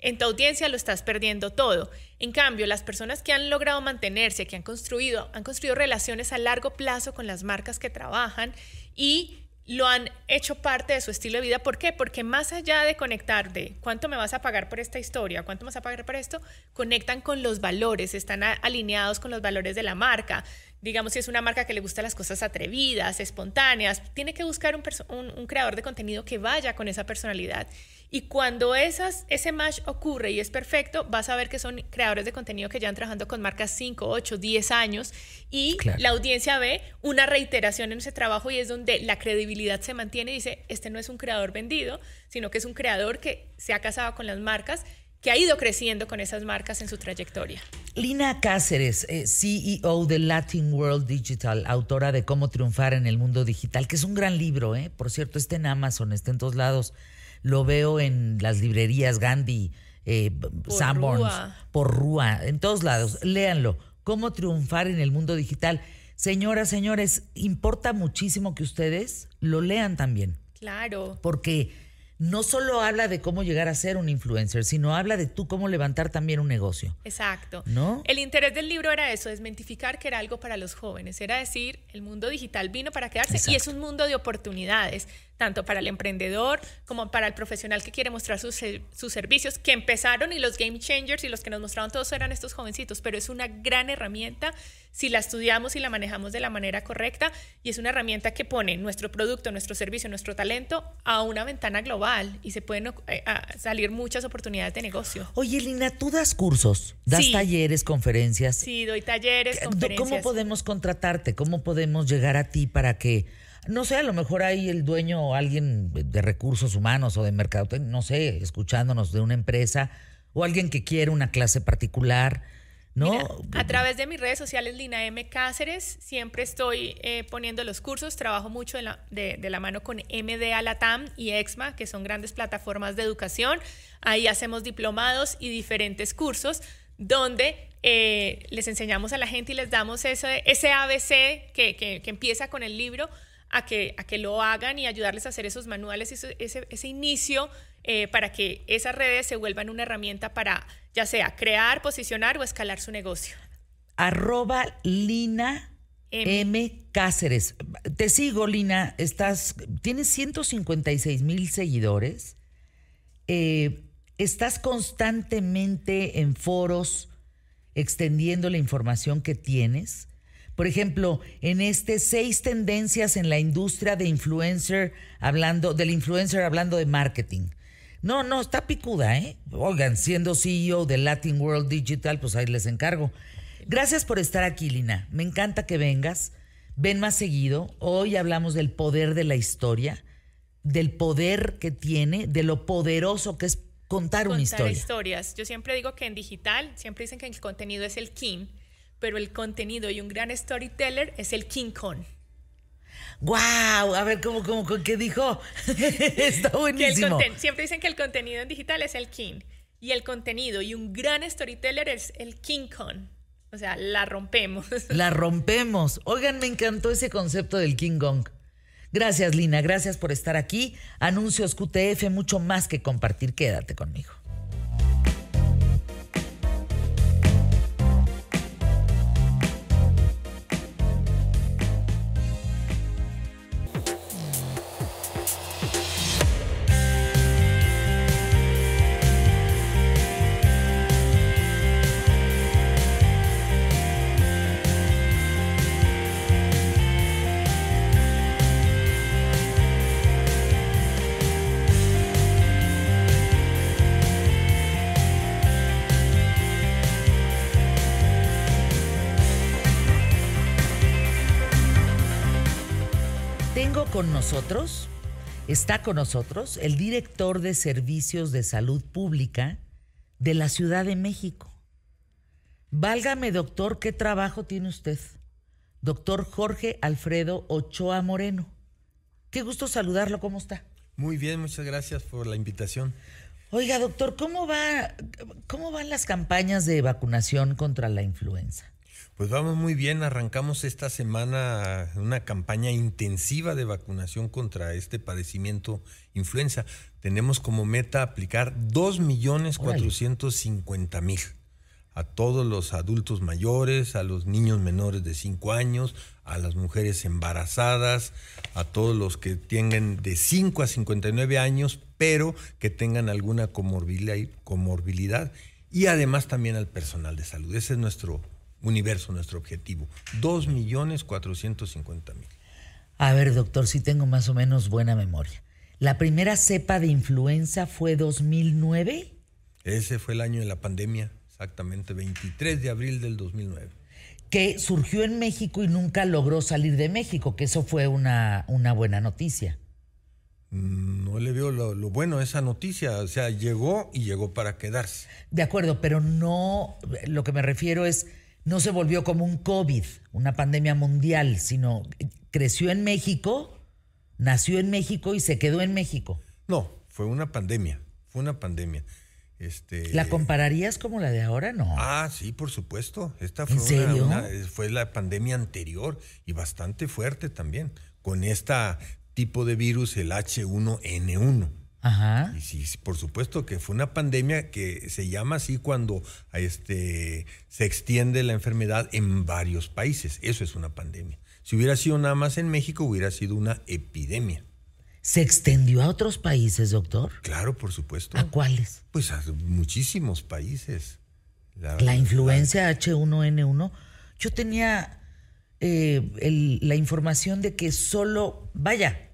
en tu audiencia, lo estás perdiendo todo. En cambio, las personas que han logrado mantenerse, que han construido, han construido relaciones a largo plazo con las marcas que trabajan y lo han hecho parte de su estilo de vida. ¿Por qué? Porque más allá de conectar de cuánto me vas a pagar por esta historia, cuánto me vas a pagar por esto, conectan con los valores, están alineados con los valores de la marca. Digamos, si es una marca que le gusta las cosas atrevidas, espontáneas, tiene que buscar un, un- un creador de contenido que vaya con esa personalidad. Y cuando esas, ese match ocurre y es perfecto, vas a ver que son creadores de contenido que llevan trabajando con marcas 5, 8, 10 años y Claro. la audiencia ve una reiteración en ese trabajo y es donde la credibilidad se mantiene y dice, este no es un creador vendido, sino que es un creador que se ha casado con las marcas, que ha ido creciendo con esas marcas en su trayectoria. Lina Cáceres, eh, CEO de Latin World Digital, autora de Cómo triunfar en el mundo digital, que es un gran libro, ¿eh? Por cierto, está en Amazon, está en todos lados. Lo veo en las librerías Gandhi, eh, Sanborns, Rúa. por Rúa, en todos lados. Léanlo. Cómo triunfar en el mundo digital. Señoras, señores, importa muchísimo que ustedes lo lean también Claro. porque no solo habla de cómo llegar a ser un influencer, sino habla de tú cómo levantar también un negocio. Exacto. ¿No? El interés del libro era eso, desmentificar que era algo para los jóvenes, era decir, el mundo digital vino para quedarse y es un mundo de oportunidades, tanto para el emprendedor como para el profesional que quiere mostrar sus, ser- sus servicios, que empezaron y los game changers y los que nos mostraron todos eran estos jovencitos, pero es una gran herramienta si la estudiamos y la manejamos de la manera correcta y es una herramienta que pone nuestro producto, nuestro servicio, nuestro talento a una ventana global y se pueden eh, a- salir muchas oportunidades de negocio. Oye, Lina, tú das cursos, das Sí. talleres, conferencias. Sí, doy talleres, ¿Cómo conferencias. podemos contratarte? ¿Cómo podemos llegar a ti para que, no sé, a lo mejor hay el dueño o alguien de recursos humanos o de mercado, no sé, escuchándonos de una empresa o alguien que quiere una clase particular, ¿no? A través de mis redes sociales, Lina M. Cáceres, siempre estoy eh, poniendo los cursos. Trabajo mucho de la, de, de la mano con MD Alatam y EXMA, que son grandes plataformas de educación. Ahí hacemos diplomados y diferentes cursos donde eh, les enseñamos a la gente y les damos ese, ese ABC que- que empieza con el libro a que, a que lo hagan y ayudarles a hacer esos manuales, ese, ese, ese inicio eh, para que esas redes se vuelvan una herramienta para ya sea crear, posicionar o escalar su negocio. Arroba Lina M. M. Cáceres. Te sigo, Lina. Estás, tienes 156 mil seguidores. Eh, estás constantemente en foros extendiendo la información que tienes. Por ejemplo, en este seis tendencias en la industria de influencer hablando del influencer hablando de marketing. No, no, está picuda, ¿eh? Oigan, siendo CEO de Latin World Digital, pues ahí les encargo. Gracias por estar aquí, Lina. Me encanta que vengas. Ven más seguido. Hoy hablamos del poder de la historia, del poder que tiene, de lo poderoso que es contar, una Contar historia. historias. Yo siempre digo que en digital, siempre dicen que el contenido es el king, pero el contenido y un gran storyteller es el king Kong. ¡Wow! A ver, ¿cómo, cómo, cómo- qué dijo? Está Que el buenísimo. siempre dicen que el contenido en digital es el king y el contenido y un gran storyteller es el king Kong. O sea, la rompemos. La rompemos. Oigan, me encantó ese concepto del King Kong. Gracias, Lina. Gracias por estar aquí. Anuncios QTF, mucho más que compartir. Quédate conmigo. Está con nosotros, el director de Servicios de Salud Pública de la Ciudad de México. Válgame, doctor, ¿qué trabajo tiene usted? Doctor Jorge Alfredo Ochoa Moreno. Qué gusto saludarlo, ¿cómo está? Muy bien, muchas gracias por la invitación. Oiga, doctor, ¿cómo va cómo van las campañas de vacunación contra la influenza? Pues vamos muy bien, arrancamos esta semana una campaña intensiva de vacunación contra este padecimiento influenza. Tenemos como meta aplicar 2.450.000 a todos los adultos mayores, a los niños menores de 5 años, a las mujeres embarazadas, a todos los que tengan de 5 a 59 años, pero que tengan alguna comorbilidad, comorbilidad y además también al personal de salud. Ese es nuestro universo, nuestro objetivo. 2.450.000. A ver, doctor, si tengo más o menos buena memoria. ¿La primera cepa de influenza fue 2009? Ese fue el año de la pandemia, exactamente, 23 de abril del 2009. Que surgió en México y nunca logró salir de México, que eso fue una, una buena noticia. Mm, No le veo lo, lo bueno a esa noticia, o sea, llegó y llegó para quedarse. De acuerdo, pero no, lo que me refiero es, no se volvió como un COVID, una pandemia mundial, sino creció en México, nació en México y se quedó en México. No, fue una pandemia, fue una pandemia. Este, ¿La compararías como la de ahora? No. Ah, sí, por supuesto. Esta fue, ¿En una- una- fue la pandemia anterior y bastante fuerte también, con este tipo de virus, el H1N1. Ajá. Y sí, sí, por supuesto que fue una pandemia que se llama así cuando este, se extiende la enfermedad en varios países. Eso es una pandemia. Si hubiera sido nada más en México, hubiera sido una epidemia. ¿Se extendió a otros países, doctor? Claro, por supuesto. ¿A cuáles? Pues a muchísimos países. La influencia H1N1. Yo tenía eh, el- la información de que solo, vaya,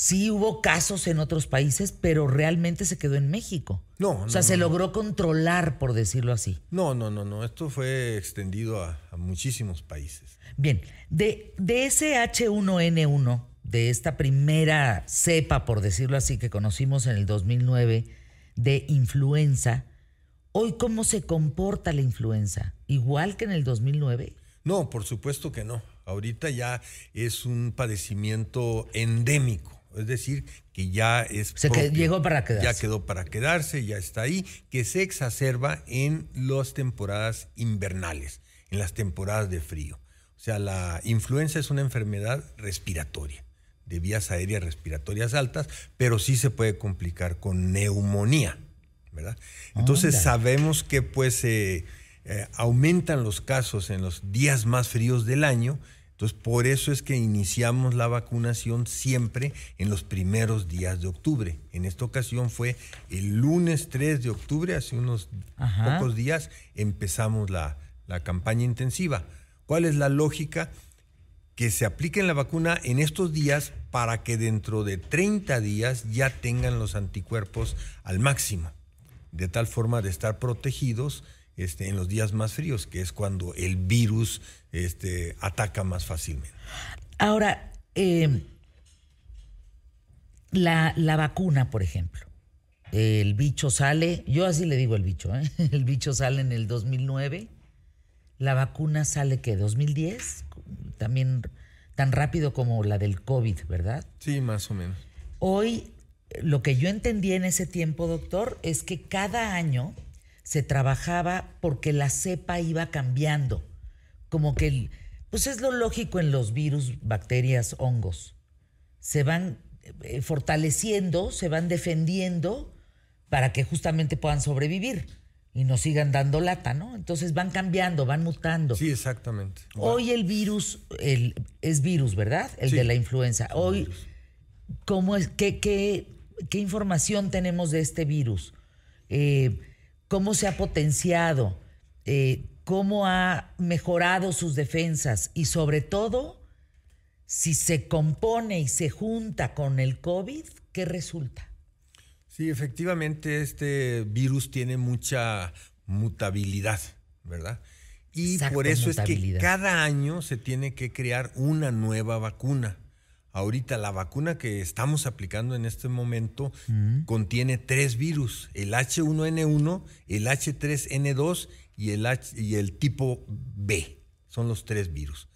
sí hubo casos en otros países, pero realmente se quedó en México. No, O no, sea, no, se no. logró controlar, por decirlo así. No, no, no, no. Esto fue extendido a, a muchísimos países. Bien, de, de ese H1N1, de esta primera cepa, por decirlo así, que conocimos en el 2009, de influenza, hoy cómo se comporta la influenza? ¿Igual que en el 2009? No, por supuesto que no. Ahorita ya es un padecimiento endémico. Es decir, que ya es. Se llegó para quedarse. Ya quedó para quedarse, ya está ahí, que se exacerba en las temporadas invernales, en las temporadas de frío. O sea, la influenza es una enfermedad respiratoria, de vías aéreas respiratorias altas, pero sí se puede complicar con neumonía, ¿verdad? Entonces sabemos que pues eh, eh, aumentan los casos en los días más fríos del año, entonces por eso es que iniciamos la vacunación siempre en los primeros días de octubre. En esta ocasión fue el lunes 3 de octubre, hace unos Ajá. pocos días, empezamos la, la campaña intensiva. ¿Cuál es la lógica? que se apliquen la vacuna en estos días para que dentro de 30 días ya tengan los anticuerpos al máximo, de tal forma de estar protegidos este, en los días más fríos, que es cuando el virus este, ataca más fácilmente. Ahora, eh, la, la vacuna, por ejemplo. El bicho sale, yo así le digo el bicho, ¿eh? el bicho sale en el 2009, la vacuna sale que 2010, también tan rápido como la del COVID, ¿verdad? Sí, más o menos. Hoy, lo que yo entendí en ese tiempo, doctor, es que cada año se trabajaba porque la cepa iba cambiando. Como que, el- pues es lo lógico en los virus, bacterias, hongos. Se van eh, fortaleciendo, se van defendiendo para que justamente puedan sobrevivir y nos sigan dando lata, ¿no? Entonces van cambiando, van mutando. Sí, exactamente. Hoy el virus, el, es virus, ¿verdad? El Sí. de la influenza. Hoy, ¿cómo es, qué, qué, qué información tenemos de este virus? Eh, ¿Cómo se ha potenciado? Eh, ¿Cómo ha mejorado sus defensas? Y sobre todo, si se compone y se junta con el COVID, ¿qué resulta? Sí, efectivamente este virus tiene mucha mutabilidad, ¿verdad? Y Exacto, por eso es que cada año se tiene que crear una nueva vacuna. Ahorita la vacuna que estamos aplicando en este momento Mm. contiene tres virus, el H1N1, el H3N2 y el, H- y el tipo B. Son los tres virus.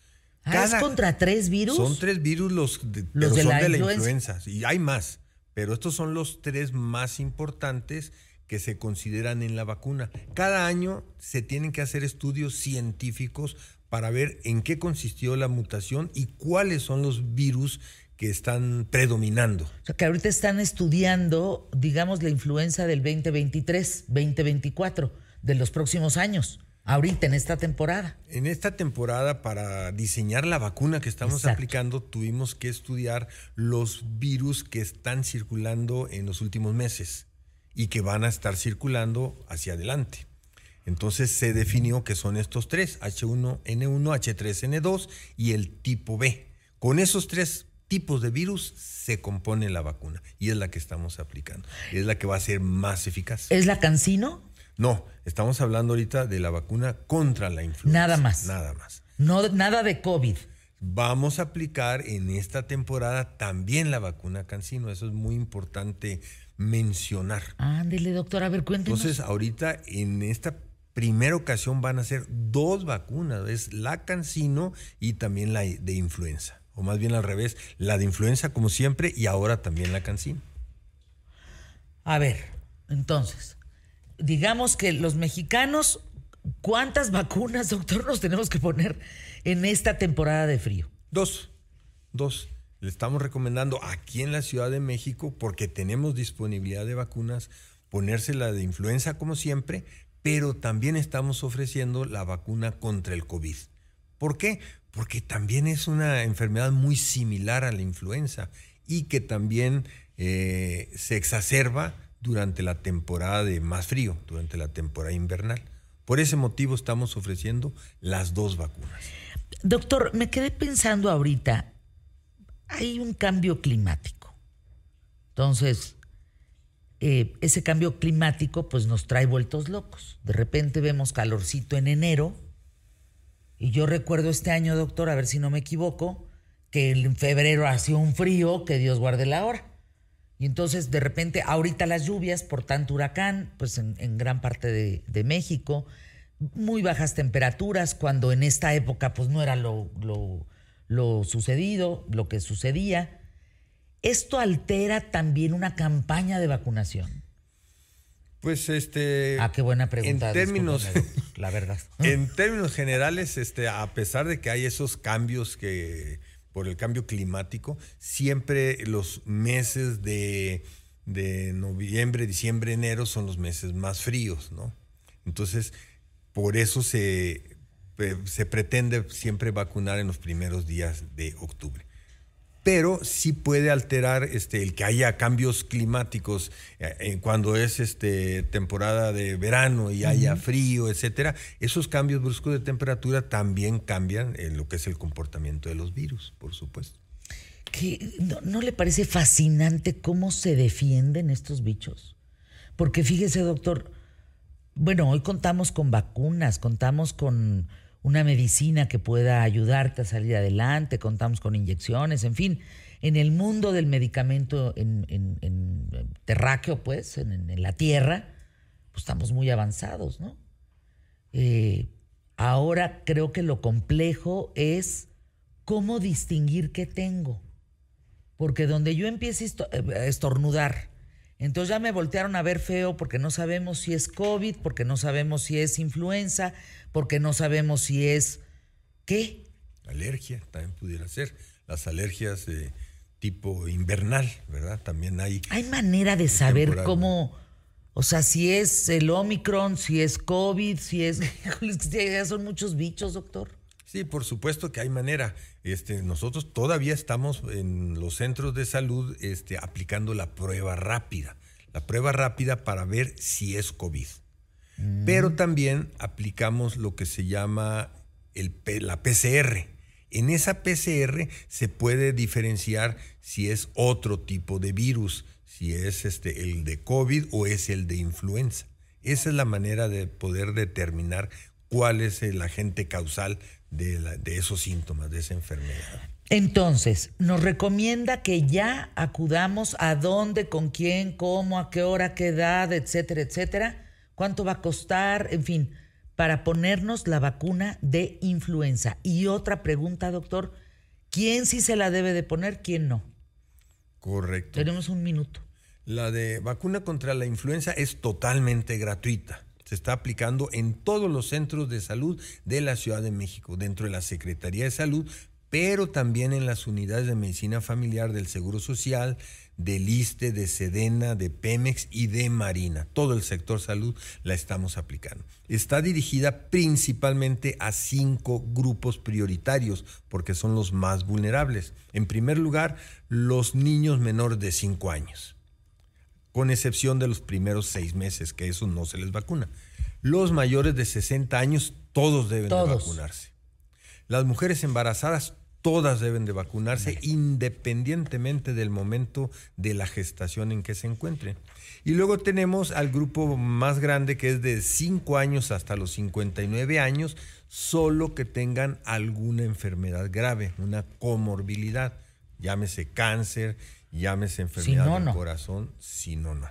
Ah, ¿Es contra tres virus? Son tres virus los, de, Los pero de son la de la influenza. influenza. Y hay más, Pero estos son los tres más importantes que se consideran en la vacuna. Cada año se tienen que hacer estudios científicos para ver en qué consistió la mutación y cuáles son los virus que están predominando. O sea, que ahorita están estudiando, digamos, la influenza del 2023, 2024, de los próximos años, ahorita en esta temporada. En esta temporada, para diseñar la vacuna que estamos Exacto. aplicando, tuvimos que estudiar los virus que están circulando en los últimos meses y que van a estar circulando hacia adelante. Entonces se definió que son estos tres, H1N1, H3N2 y el tipo B. Con esos tres tipos de virus se compone la vacuna y es la que estamos aplicando. Es la que va a ser más eficaz. ¿Es la Cancino? No, estamos hablando ahorita de la vacuna contra la influenza. Nada más. Nada más. No, nada de COVID. Vamos a aplicar en esta temporada también la vacuna Cancino. Eso es muy importante mencionar. Ándele, doctor, a ver, cuéntenos. Entonces, ahorita en esta primera ocasión van a ser dos vacunas. Es la Cancino y también la de influenza. O más bien al revés, la de influenza como siempre y ahora también la Cancino. A ver, entonces, digamos que los mexicanos, ¿cuántas vacunas, doctor, nos tenemos que poner en esta temporada de frío? Dos, dos. Le estamos recomendando aquí en la Ciudad de México, porque tenemos disponibilidad de vacunas, ponérsela de influenza como siempre, pero también estamos ofreciendo la vacuna contra el COVID. ¿Por qué? Porque también es una enfermedad muy similar a la influenza y que también eh, se exacerba durante la temporada de más frío, durante la temporada invernal. Por ese motivo estamos ofreciendo las dos vacunas. Doctor, me quedé pensando ahorita, hay un cambio climático. Entonces, eh, ese cambio climático pues nos trae vueltos locos. De repente vemos calorcito en enero y yo recuerdo este año, doctor, a ver si no me equivoco, que en febrero hacía un frío, que Dios guarde la hora. Y entonces de repente ahorita las lluvias por tanto huracán, pues en, gran parte de, de México, muy bajas temperaturas, cuando en esta época pues no era lo, lo, lo sucedido, lo que sucedía. ¿Esto altera también una campaña de vacunación? Pues este. Ah, qué buena pregunta. En términos, la verdad. en términos generales, este, a pesar de que hay esos cambios que por el cambio climático, siempre los meses de, de noviembre, diciembre, enero son los meses más fríos, ¿no? Entonces, por eso se, pe- se pretende siempre vacunar en los primeros días de octubre pero sí puede alterar este, el que haya cambios climáticos eh, cuando es este, temporada de verano y haya frío, etcétera. Esos cambios bruscos de temperatura también cambian en lo que es el comportamiento de los virus, por supuesto. ¿no le parece fascinante cómo se defienden estos bichos? Porque fíjese, doctor, bueno, hoy contamos con vacunas, contamos con una medicina que pueda ayudarte a salir adelante, contamos con inyecciones, en fin, en el mundo del medicamento en, terráqueo, pues, en, la tierra, pues estamos muy avanzados, ¿no? Eh, ahora creo que lo complejo es cómo distinguir qué tengo. Porque donde yo empiece eh, a estornudar, entonces ya me voltearon a ver feo porque no sabemos si es COVID, porque no sabemos si es influenza, porque no sabemos si es qué. Alergia también pudiera ser. Las alergias tipo invernal, ¿verdad? También hay. Hay manera de saber temporal, cómo, o sea, si es el Omicron, si es COVID, si es... Son muchos bichos, doctor. Sí, por supuesto que hay manera. Este, nosotros todavía estamos en los centros de salud este, aplicando la prueba rápida. La prueba rápida para ver si es COVID. Pero también aplicamos lo que se llama el la PCR. En esa PCR se puede diferenciar si es otro tipo de virus, si es este, el de COVID o es el de influenza. Esa es la manera de poder determinar cuál es el agente causal de, la- de esos síntomas, de esa enfermedad. Entonces, nos recomienda que ya acudamos a dónde, con quién, cómo, a qué hora, qué edad, etcétera, etcétera. ¿Cuánto va a costar? En fin, para ponernos la vacuna de influenza. Y otra pregunta, doctor, ¿quién sí se la debe de poner, quién no? Correcto. Tenemos un minuto. La de vacuna contra la influenza es totalmente gratuita. Se está aplicando en todos los centros de salud de la Ciudad de México, dentro de la Secretaría de Salud, pero también en las unidades de medicina familiar del Seguro Social, del ISTE, de Sedena, de Pemex y de Marina. Todo el sector salud la estamos aplicando. Está dirigida principalmente a cinco grupos prioritarios, porque son los más vulnerables. En primer lugar, los niños menores de 5 años con excepción de los primeros seis meses, que eso no se les vacuna. Los mayores de 60 años, todos deben de vacunarse. Las mujeres embarazadas, todas deben de vacunarse, independientemente del momento de la gestación en que se encuentren. Y luego tenemos al grupo más grande, que es de 5 años hasta los 59 años, solo que tengan alguna enfermedad grave, una comorbilidad, llámese cáncer, llámese enfermedad no, del no. corazón, si no, no.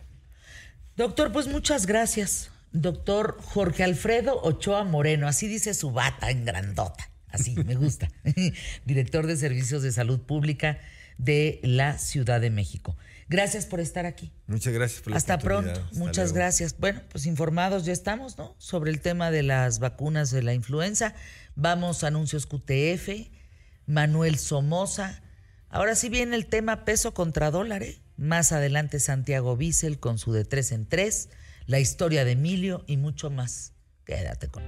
Doctor, pues muchas gracias. Doctor Jorge Alfredo Ochoa Moreno, así dice su bata en grandota. Así, me gusta. Director de Servicios de Salud Pública de la Ciudad de México. Gracias por estar aquí. Muchas gracias por la Hasta pronto. Hasta Muchas luego. gracias. Bueno, pues informados ya estamos, ¿no? Sobre el tema de las vacunas de la influenza. Vamos a anuncios QTF, Manuel Somoza. Ahora sí viene el tema peso contra dólar, ¿eh? Más adelante Santiago Bissell con su de tres en tres, la historia de Emilio y mucho más. Quédate con.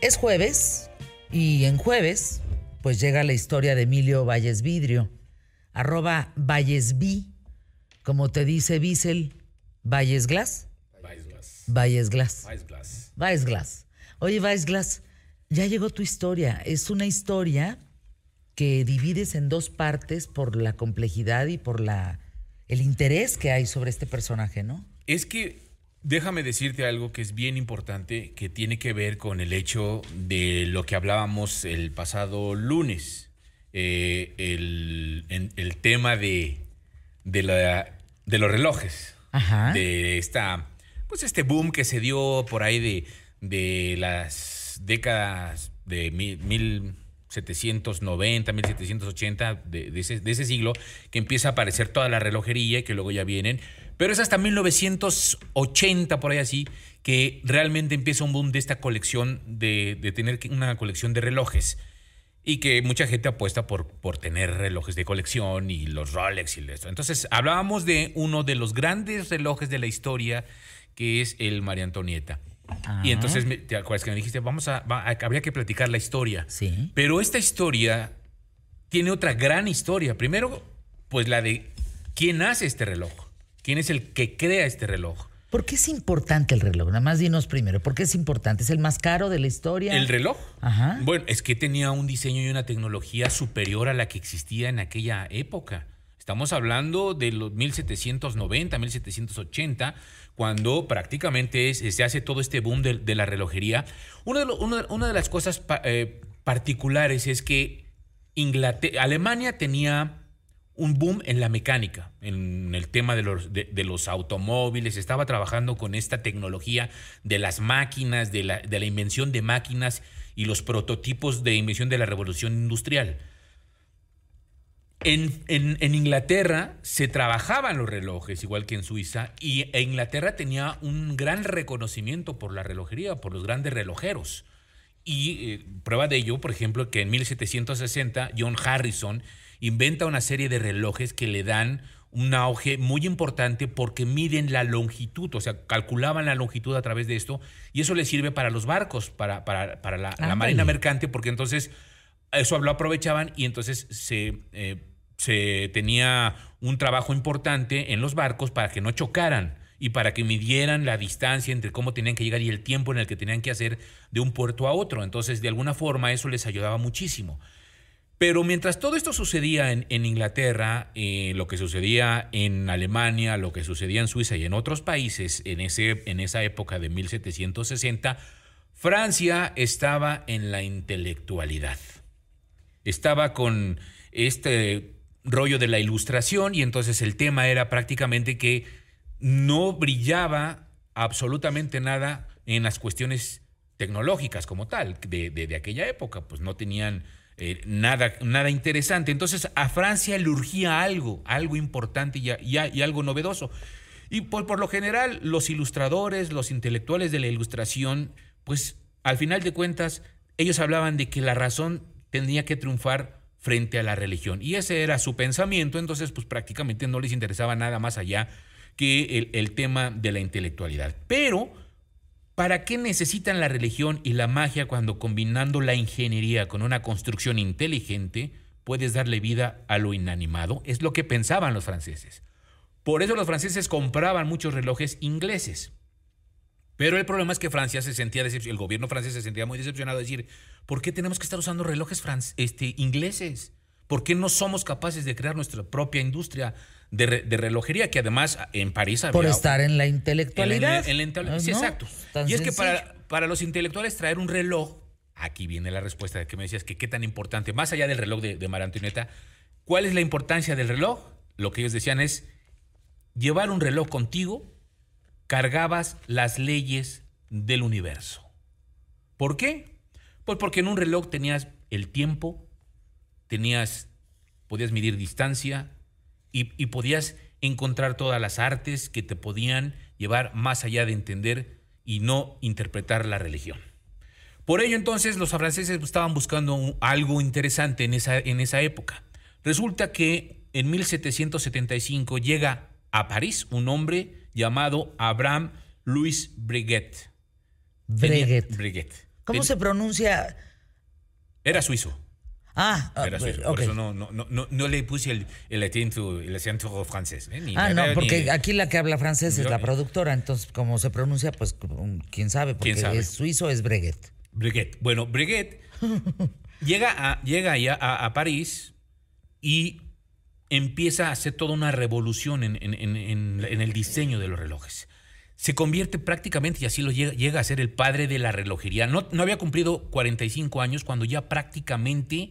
Es jueves y en jueves pues llega la historia de Emilio Valles Vidrio, arroba Vallesvi, como te dice Bissell, Valles Glass. Vice Glass. Valles Glass. Vice Glass. Oye, Vice Glass, ya llegó tu historia. Es una historia que divides en dos partes por la complejidad y por la el interés que hay sobre este personaje, ¿no? Es que déjame decirte algo que es bien importante, que tiene que ver con el hecho de lo que hablábamos el pasado lunes. Eh, el, en- el tema de, de, la- de los relojes. Ajá. De esta, pues este boom que se dio por ahí de, de las décadas de mil, 1790, 1780, de, de ese, de ese siglo, que empieza a aparecer toda la relojería y que luego ya vienen. Pero es hasta 1980, por ahí así, que realmente empieza un boom de esta colección, de, de tener una colección de relojes. Y que mucha gente apuesta por, por tener relojes de colección y los Rolex y esto. Entonces, hablábamos de uno de los grandes relojes de la historia, que es el María Antonieta. Ah. Y entonces, me- ¿te acuerdas que me dijiste? Vamos a, va- habría que platicar la historia. Sí. Pero esta historia tiene otra gran historia. Primero, pues la de quién hace este reloj. ¿Quién es el que crea este reloj? ¿Por qué es importante el reloj? Nada más dinos primero, ¿por qué es importante? ¿Es el más caro de la historia? ¿El reloj? Ajá. Bueno, es que tenía un diseño y una tecnología superior a la que existía en aquella época. Estamos hablando de los 1790, 1780, cuando prácticamente es- se hace todo este boom de, de la relojería. De lo- una de las cosas pa- eh, particulares es que Inglater- Alemania tenía un boom en la mecánica, en el tema de los, de, los automóviles, estaba trabajando con esta tecnología de las máquinas, de la, de la invención de máquinas y los prototipos de invención de la revolución industrial. En, en- en Inglaterra se trabajaban los relojes, igual que en Suiza, y e Inglaterra tenía un gran reconocimiento por la relojería, por los grandes relojeros. Y eh, prueba de ello, por ejemplo, que en 1760 John Harrison inventa una serie de relojes que le dan un auge muy importante porque miden la longitud, o sea, calculaban la longitud a través de esto, y eso le sirve para los barcos, para, para, para la, marina mercante, porque entonces eso lo aprovechaban y entonces se, eh, se tenía un trabajo importante en los barcos para que no chocaran y para que midieran la distancia entre cómo tenían que llegar y el tiempo en el que tenían que hacer de un puerto a otro. Entonces, de alguna forma, eso les ayudaba muchísimo. Pero mientras todo esto sucedía en, en Inglaterra, eh, lo que sucedía en Alemania, lo que sucedía en Suiza y en otros países en, ese, en esa época de 1760, Francia estaba en la intelectualidad. Estaba con este rollo de la ilustración y entonces el tema era prácticamente que no brillaba absolutamente nada en las cuestiones tecnológicas como tal de, de- de aquella época. Pues no tenían eh, nada, nada interesante. Entonces a Francia le urgía algo, algo importante y, y algo novedoso. Y por, por lo general, los ilustradores, los intelectuales de la ilustración, pues al final de cuentas, ellos hablaban de que la razón tendría que triunfar frente a la religión. Y ese era su pensamiento, entonces pues prácticamente no les interesaba nada más allá que el tema de la intelectualidad. Pero, ¿para qué necesitan la religión y la magia cuando combinando la ingeniería con una construcción inteligente puedes darle vida a lo inanimado? Es lo que pensaban los franceses. Por eso los franceses compraban muchos relojes ingleses. Pero el problema es que Francia se sentía el gobierno francés se sentía muy decepcionado de decir, ¿por qué tenemos que estar usando relojes este, ingleses? ¿Por qué no somos capaces de crear nuestra propia industria de, re- de relojería? Que además en París había Por estar en la en la- intelectualidad. en la ¿no? sí, exacto. Y es que para, para los intelectuales traer un reloj, aquí viene la respuesta de que me decías que qué tan importante, más allá del reloj de, de María Antonieta, ¿cuál es la importancia del reloj? Lo que ellos decían es llevar un reloj contigo, cargabas las leyes del universo. ¿Por qué? Pues porque en un reloj tenías el tiempo, tenías, podías medir distancia y, y podías encontrar todas las artes que te podían llevar más allá de entender y no interpretar la religión. Por ello entonces los franceses estaban buscando un- algo interesante en esa, en esa época. Resulta que en 1775 llega a París un hombre llamado Abraham Louis Breguet. Breguet. Breguet. ¿Cómo Ten- se pronuncia? Era suizo. Ah, ah, Era suizo. ok. Por eso no, no, no, no, le puse el, el acento, el acento francés. ¿eh? Ni Ah, no, ni- porque aquí la que habla francés es la productora, entonces como se pronuncia, pues quién sabe, porque ¿Quién sabe? es suizo es Breguet. Breguet. Bueno, Breguet llega, a, llega ya a, a París y empieza a hacer toda una revolución en- en- en- en el diseño de los relojes. Se convierte prácticamente, y así lo llega, llega a ser el padre de la relojería. No, no había cumplido 45 años cuando ya prácticamente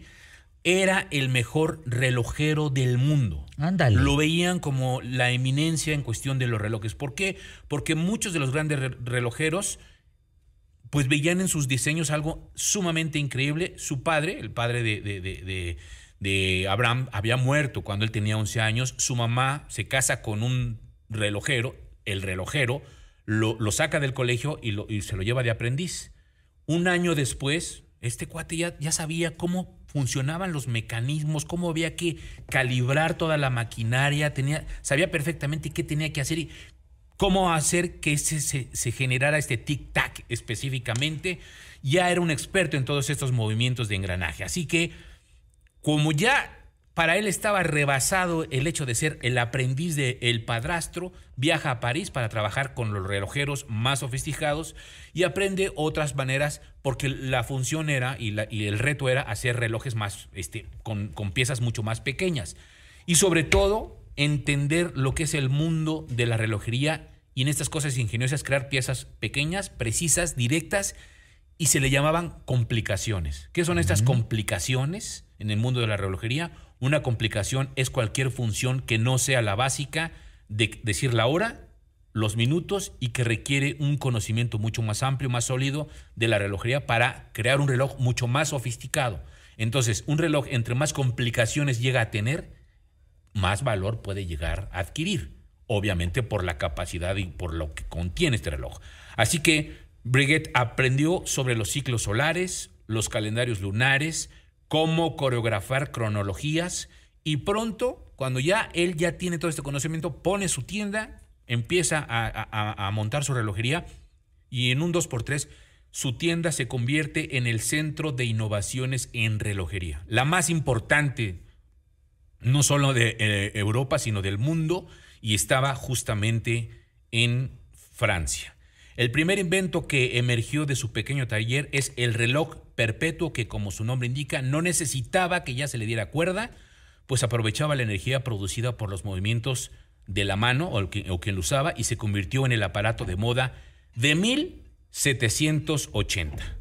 era el mejor relojero del mundo. Ándale. Lo veían como la eminencia en cuestión de los relojes. ¿Por qué? Porque muchos de los grandes re- relojeros pues veían en sus diseños algo sumamente increíble. Su padre, el padre de, de- de- de- de Abraham, había muerto cuando él tenía 11 años. Su mamá se casa con un relojero, el relojero lo, saca del colegio y, se lo lleva de aprendiz. Un año después, este cuate ya, sabía cómo funcionaban los mecanismos, cómo había que calibrar toda la maquinaria, tenía, sabía perfectamente qué tenía que hacer y cómo hacer que ese- se, se generara este tic-tac específicamente. Ya era un experto en todos estos movimientos de engranaje. Así que, como ya para él estaba rebasado el hecho de ser el aprendiz del el padrastro, viaja a París para trabajar con los relojeros más sofisticados y aprende otras maneras porque la función era y, la- y el reto era hacer relojes más, este, con, con piezas mucho más pequeñas. Y sobre todo, entender lo que es el mundo de la relojería y en estas cosas ingeniosas crear piezas pequeñas, precisas, directas y se le llamaban complicaciones. ¿Qué son estas complicaciones en el mundo de la relojería? Una complicación es cualquier función que no sea la básica de decir la hora, los minutos y que requiere un conocimiento mucho más amplio, más sólido de la relojería para crear un reloj mucho más sofisticado. Entonces, un reloj entre más complicaciones llega a tener, más valor puede llegar a adquirir, obviamente por la capacidad y por lo que contiene este reloj. Así que Breguet aprendió sobre los ciclos solares, los calendarios lunares, cómo coreografar cronologías y pronto, cuando ya él ya tiene todo este conocimiento, pone su tienda, empieza a, montar su relojería y en un 2x3 su tienda se convierte en el centro de innovaciones en relojería, la más importante no solo de eh, Europa, sino del mundo, y estaba justamente en Francia. El primer invento que emergió de su pequeño taller es el reloj perpetuo que, como su nombre indica, no necesitaba que ya se le diera cuerda, pues aprovechaba la energía producida por los movimientos de la mano o, que, o quien lo usaba y se convirtió en el aparato de moda de 1780.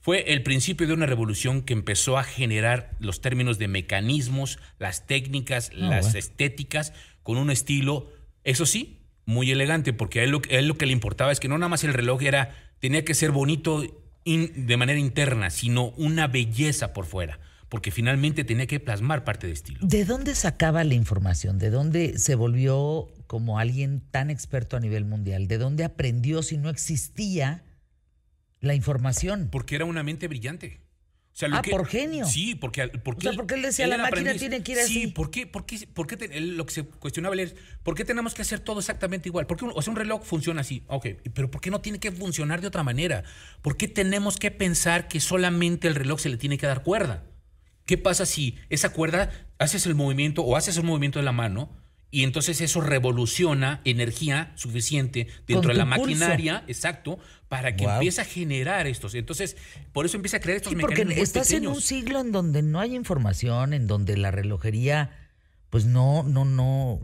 Fue el principio de una revolución que empezó a generar los términos de mecanismos, las técnicas, las bueno. estéticas, con un estilo, eso sí, muy elegante, porque a él, lo, a él lo que le importaba es que no nada más el reloj era, tenía que ser bonito in- de manera interna, sino una belleza por fuera. porque finalmente tenía que plasmar parte de estilo. ¿De dónde sacaba la información? ¿De dónde se volvió como alguien tan experto a nivel mundial? ¿De dónde aprendió si no existía la información? Porque era una mente brillante. Ah, por genio. Sí, porque, porque O sea, porque él decía, la máquina aprendiz. tiene que ir Sí, así. ¿por qué? ¿Por qué, por qué te- él lo que se cuestionaba él es, ¿por qué tenemos que hacer todo exactamente igual? ¿Por qué un, o sea, un reloj funciona así? Ok, pero ¿por qué no tiene que funcionar de otra manera? ¿Por qué tenemos que pensar que solamente el reloj se le tiene que dar cuerda? ¿Qué pasa si esa cuerda haces el movimiento o haces el movimiento de la mano y entonces eso revoluciona energía suficiente dentro de la pulso. maquinaria, exacto, para que Guau. empiece a generar estos. Entonces, por eso empieza a crear estos Sí, porque mecanismos muy estás en un siglo en donde no hay información, en donde la relojería, pues no, no, no,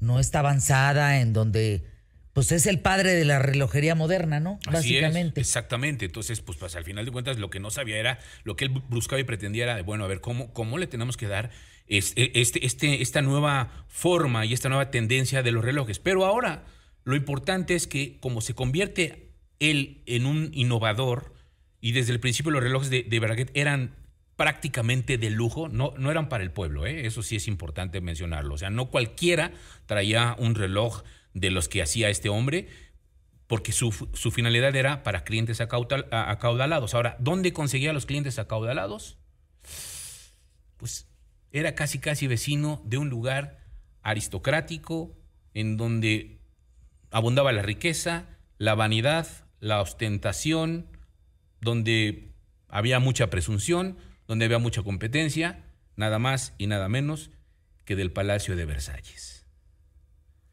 no está avanzada, en donde, pues es el padre de la relojería moderna, ¿no? Así es, Básicamente. exactamente. Entonces, pues, pues, al final de cuentas, lo que no sabía era, lo que él bu- buscaba y pretendía era, de, bueno, a ver, ¿cómo, cómo le tenemos que dar este, este, esta nueva forma y esta nueva tendencia de los relojes? Pero ahora, lo importante es que como se convierte él en un innovador, y desde el principio los relojes de, de eran prácticamente de lujo, no, no eran para el pueblo, ¿eh? eso sí es importante mencionarlo. O sea, no cualquiera traía un reloj de los que hacía este hombre, porque su, su finalidad era para clientes acaudalados. Ahora, ¿dónde conseguía los clientes acaudalados? Pues era casi casi vecino de un lugar aristocrático en donde abundaba la riqueza, la vanidad, la ostentación, donde había mucha presunción, donde había mucha competencia, nada más y nada menos que del Palacio de Versalles.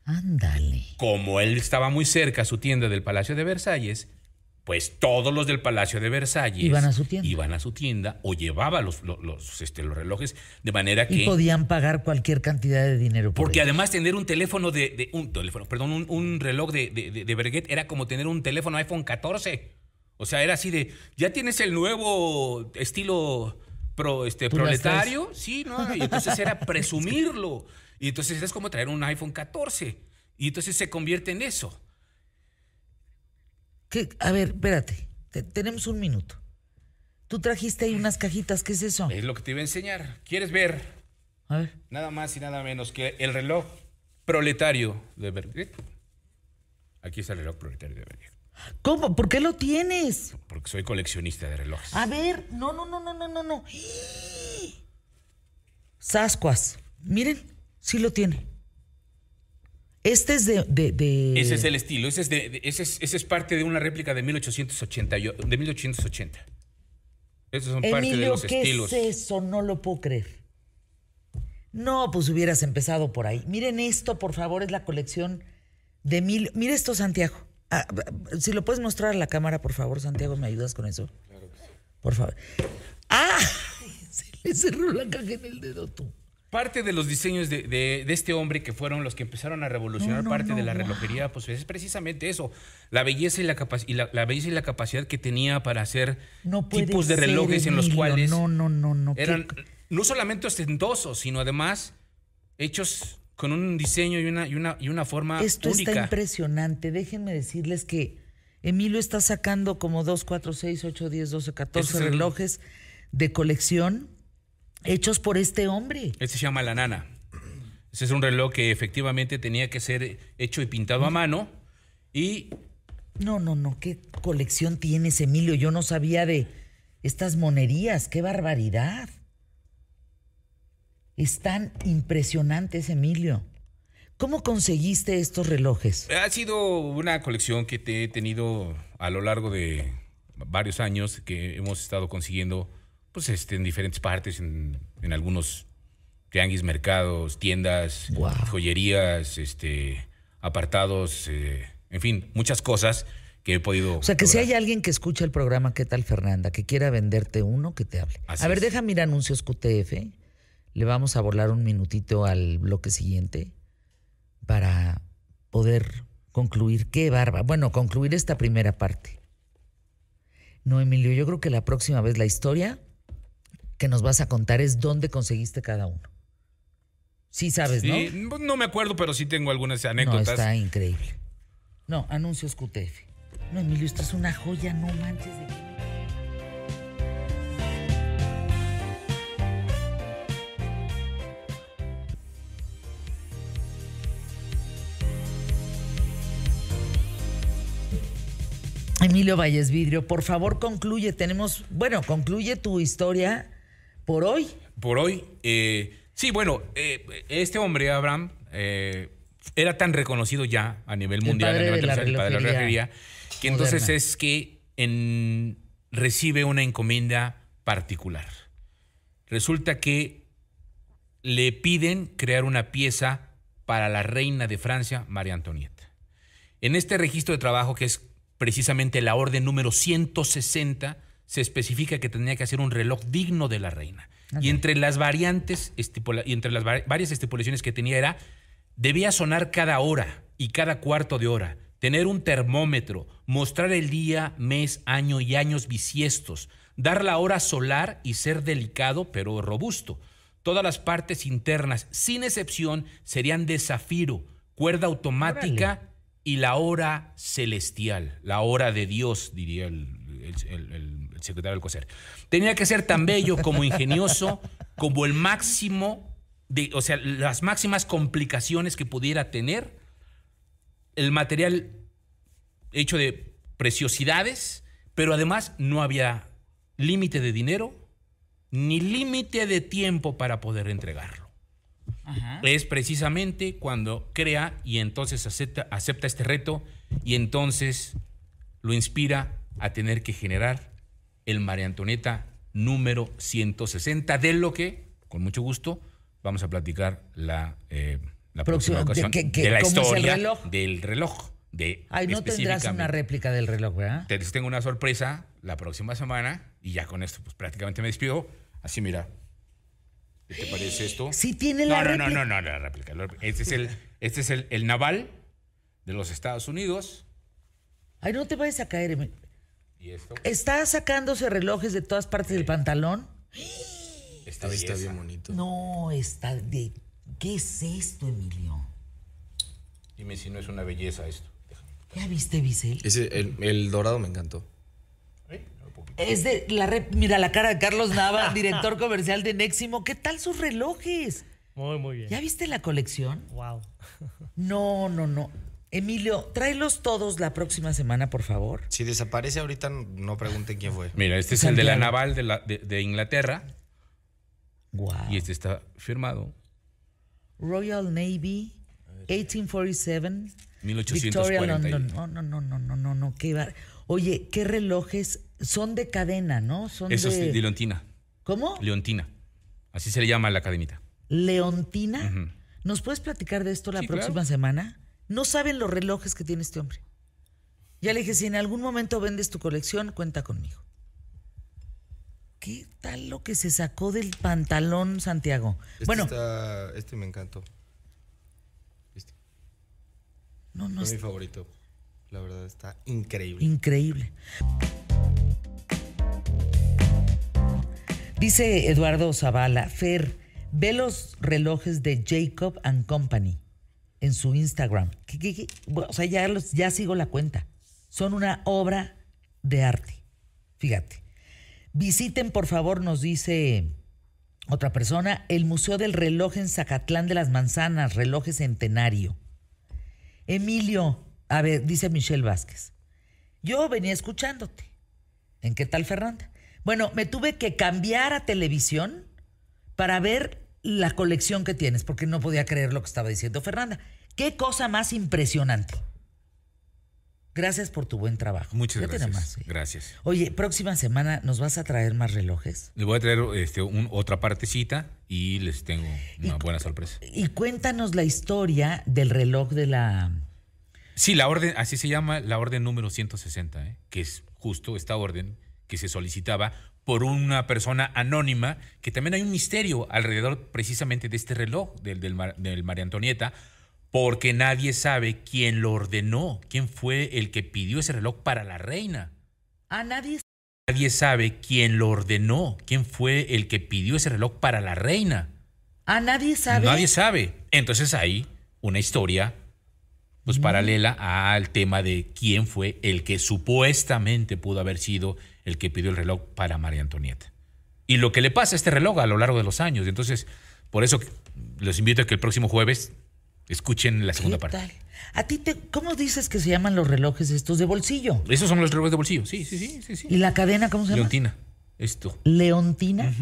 Ándale. Como él estaba muy cerca a su tienda del Palacio de Versalles, pues todos los del Palacio de Versalles Iban a su tienda. iban a su tienda o llevaban los, los, los, este, los relojes de manera que... Y podían pagar cualquier cantidad de dinero. por Porque ellos. además tener un teléfono de, de- un teléfono, perdón, un, un reloj de, de, era como tener un teléfono iPhone 14. O sea, era así de, ya tienes el nuevo estilo pro, este, proletario, sí, ¿no? Y entonces era presumirlo. Y entonces es como traer un iPhone 14. Y entonces se convierte en eso. ¿Qué? A ver, espérate. Te- tenemos un minuto. Tú trajiste ahí unas cajitas, ¿qué es eso? Es lo que te iba a enseñar. ¿Quieres ver A ver. nada más y nada menos que el reloj proletario de Breguet? Aquí está el reloj proletario de Breguet. ¿Cómo? ¿Por qué lo tienes? Porque soy coleccionista de relojes. A ver, no, no, no, no, no, no, no. Sascuas. Miren, sí lo tiene. Este es de. de, de- Ese es el estilo, ese es, de- de- ese es, ese es parte de una réplica de 1880. yo- De 1880. Esos son parte de Emilio, los ¿qué estilos. es eso? No lo puedo creer. No, pues hubieras empezado por ahí. Miren esto, por favor, es la colección de Emilio. Mira esto, Santiago. Ah, si lo puedes mostrar a la cámara, por favor, Santiago, ¿me ayudas con eso? Por favor. ¡Ah! Se le cerró la caja en el dedo tú. Parte de los diseños de, de- de este hombre que fueron los que empezaron a revolucionar No, no, parte no, de la relojería, pues es precisamente eso. La belleza y la, y la, la belleza y la capacidad que tenía para hacer tipos de relojes en los cuales No, no, no, no. ¿qué- eran no solamente ostentosos, sino además hechos con un diseño y una, y una, y una forma Esto única. está impresionante. Déjenme decirles que Emilio está sacando como 2, 4, 6, 8, 10, 12, 14 Ese es el- relojes de colección hechos por este hombre. Este se llama la nana. Ese es un reloj que efectivamente tenía que ser hecho y pintado a mano. Y No, no, no. ¿Qué colección tienes, Emilio? Yo no sabía de estas monerías. ¡Qué barbaridad! Están impresionantes, Emilio. ¿Cómo conseguiste estos relojes? ha sido una colección que te he tenido a lo largo de varios años que hemos estado consiguiendo pues este, en diferentes partes, en, en algunos tianguis, mercados, tiendas, joyerías, este, apartados, eh, en fin, muchas cosas que he podido. O sea, que si hay alguien que escucha el programa ¿Qué tal, Fernanda? Que quiera venderte uno, que te hable. Así a ver, es. deja mirar anuncios QTF. Le vamos a volar un minutito al bloque siguiente para poder concluir. Qué barba. Bueno, concluir esta primera parte. No, Emilio, yo creo que la próxima vez la historia que nos vas a contar es dónde conseguiste cada uno. Sí sabes, ¿no? No me acuerdo, pero sí tengo algunas anécdotas. No, está increíble. No, anuncios QTF. No, Emilio, esto es una joya, no manches de Emilio Valles Vidrio, por favor concluye, tenemos, bueno, concluye tu historia por hoy. Por hoy, eh, sí, bueno, eh, este hombre, Abraham, eh, era tan reconocido ya a nivel El mundial, padre de la el padre de la relojería que entonces es que en- recibe una encomienda particular. Resulta que le piden crear una pieza para la reina de Francia, María Antonieta. En este registro de trabajo, que es precisamente la orden número 160, se especifica que tenía que hacer un reloj digno de la reina. Y entre las variantes, estipula- y entre las va- varias estipulaciones que tenía era, debía sonar cada hora y cada cuarto de hora, tener un termómetro, mostrar el día, mes, año y años bisiestos, dar la hora solar y ser delicado pero robusto. Todas las partes internas, sin excepción, serían de zafiro, cuerda automática y la hora celestial, la hora de Dios, diría el, el- el- el- el secretario del COSER. Tenía que ser tan bello como ingenioso, como el máximo, de, o sea, las máximas complicaciones que pudiera tener el material hecho de preciosidades, pero además no había límite de dinero ni límite de tiempo para poder entregarlo. Es precisamente cuando crea y entonces acepta, acepta este reto y entonces lo inspira a tener que generar el María Antonieta número 160, de lo que, con mucho gusto, vamos a platicar la, eh, la próxima, Próxima- de ocasión que- que- de la ¿cómo es el historia reloj? del reloj. De Ay, no tendrás una réplica del reloj, ¿verdad? Te tengo una sorpresa la próxima semana y ya con esto pues prácticamente me despido. Así mira. ¿Qué te parece esto? Sí tiene no, la no, réplica. no, no, no, réplica. la réplica. Este es el, este es el, el naval de los Estados Unidos. Ay, no te vayas a caer. Y esto, ¿Está sacándose relojes de todas partes del pantalón? está belleza. bien bonito. No, está de... ¿Qué es esto, Emilio? Dime si no es una belleza esto. Déjame. ¿Ya viste, Bisel? Ese, el, el dorado me encantó. ¿Eh? Es de la rep- Mira la cara de Carlos Nava, director comercial de Neximo. ¿Qué tal sus relojes? Muy, muy bien. ¿Ya viste la colección? Wow. No, no, no. Emilio, tráelos todos la próxima semana, por favor. Si desaparece ahorita, no pregunten quién fue. Mira, este es el de la naval de, la- de- de Inglaterra Wow. y este está firmado Royal Navy, 1847. 1840. Victoria London. No, no, no, no, no, no, no. Qué bar- Oye, ¿qué relojes? Son de cadena, ¿no? Son Eso de... es de Leontina. ¿Cómo? Leontina. Así se le llama a la academita. Leontina. ¿Nos puedes platicar de esto la Sí, próxima claro. semana? No saben los relojes que tiene este hombre. Ya le dije, si en algún momento vendes tu colección, cuenta conmigo. ¿Qué tal lo que se sacó del pantalón, Santiago? Este, bueno, está- este me encantó. no, no Fue es mi favorito. La verdad, está increíble. increíble. Dice Eduardo Zavala, Fer, ve los relojes de Jacob and Company en su Instagram. O sea, ya, ya sigo la cuenta. Son una obra de arte. Fíjate. Visiten, por favor, nos dice otra persona, el Museo del Reloj en Zacatlán de las Manzanas, relojes centenario. Emilio, a ver, dice Michelle Vázquez. Yo venía escuchándote. ¿En qué tal, Fernanda? Bueno, me tuve que cambiar a televisión para ver la colección que tienes, porque no podía creer lo que estaba diciendo Fernanda. Qué cosa más impresionante. Gracias por tu buen trabajo. Muchas gracias. ¿eh? Gracias. Oye, próxima semana nos vas a traer más relojes. Les voy a traer este, un- otra partecita y les tengo una Y- buena sorpresa. Y cuéntanos la historia del reloj de la... Sí, la orden, así se llama la orden número 160, ¿eh? que es justo esta orden que se solicitaba por una persona anónima, que también hay un misterio alrededor precisamente de este reloj del, del María Antonieta, porque nadie sabe quién lo ordenó, quién fue el que pidió ese reloj para la reina. A nadie... Nadie sabe quién lo ordenó, quién fue el que pidió ese reloj para la reina. A nadie sabe... Nadie sabe. Entonces hay una historia pues paralela al tema de quién fue el que supuestamente pudo haber sido el que pidió el reloj para María Antonieta. Y lo que le pasa a este reloj a lo largo de los años. Entonces, por eso los invito a que el próximo jueves Escuchen la segunda ¿Qué parte. tal? ¿A ti te, cómo dices que se llaman los relojes estos de bolsillo? Esos son los relojes de bolsillo. Sí, sí, sí, sí. sí. ¿Y la cadena cómo se llama? Leontina. Esto. Leontina.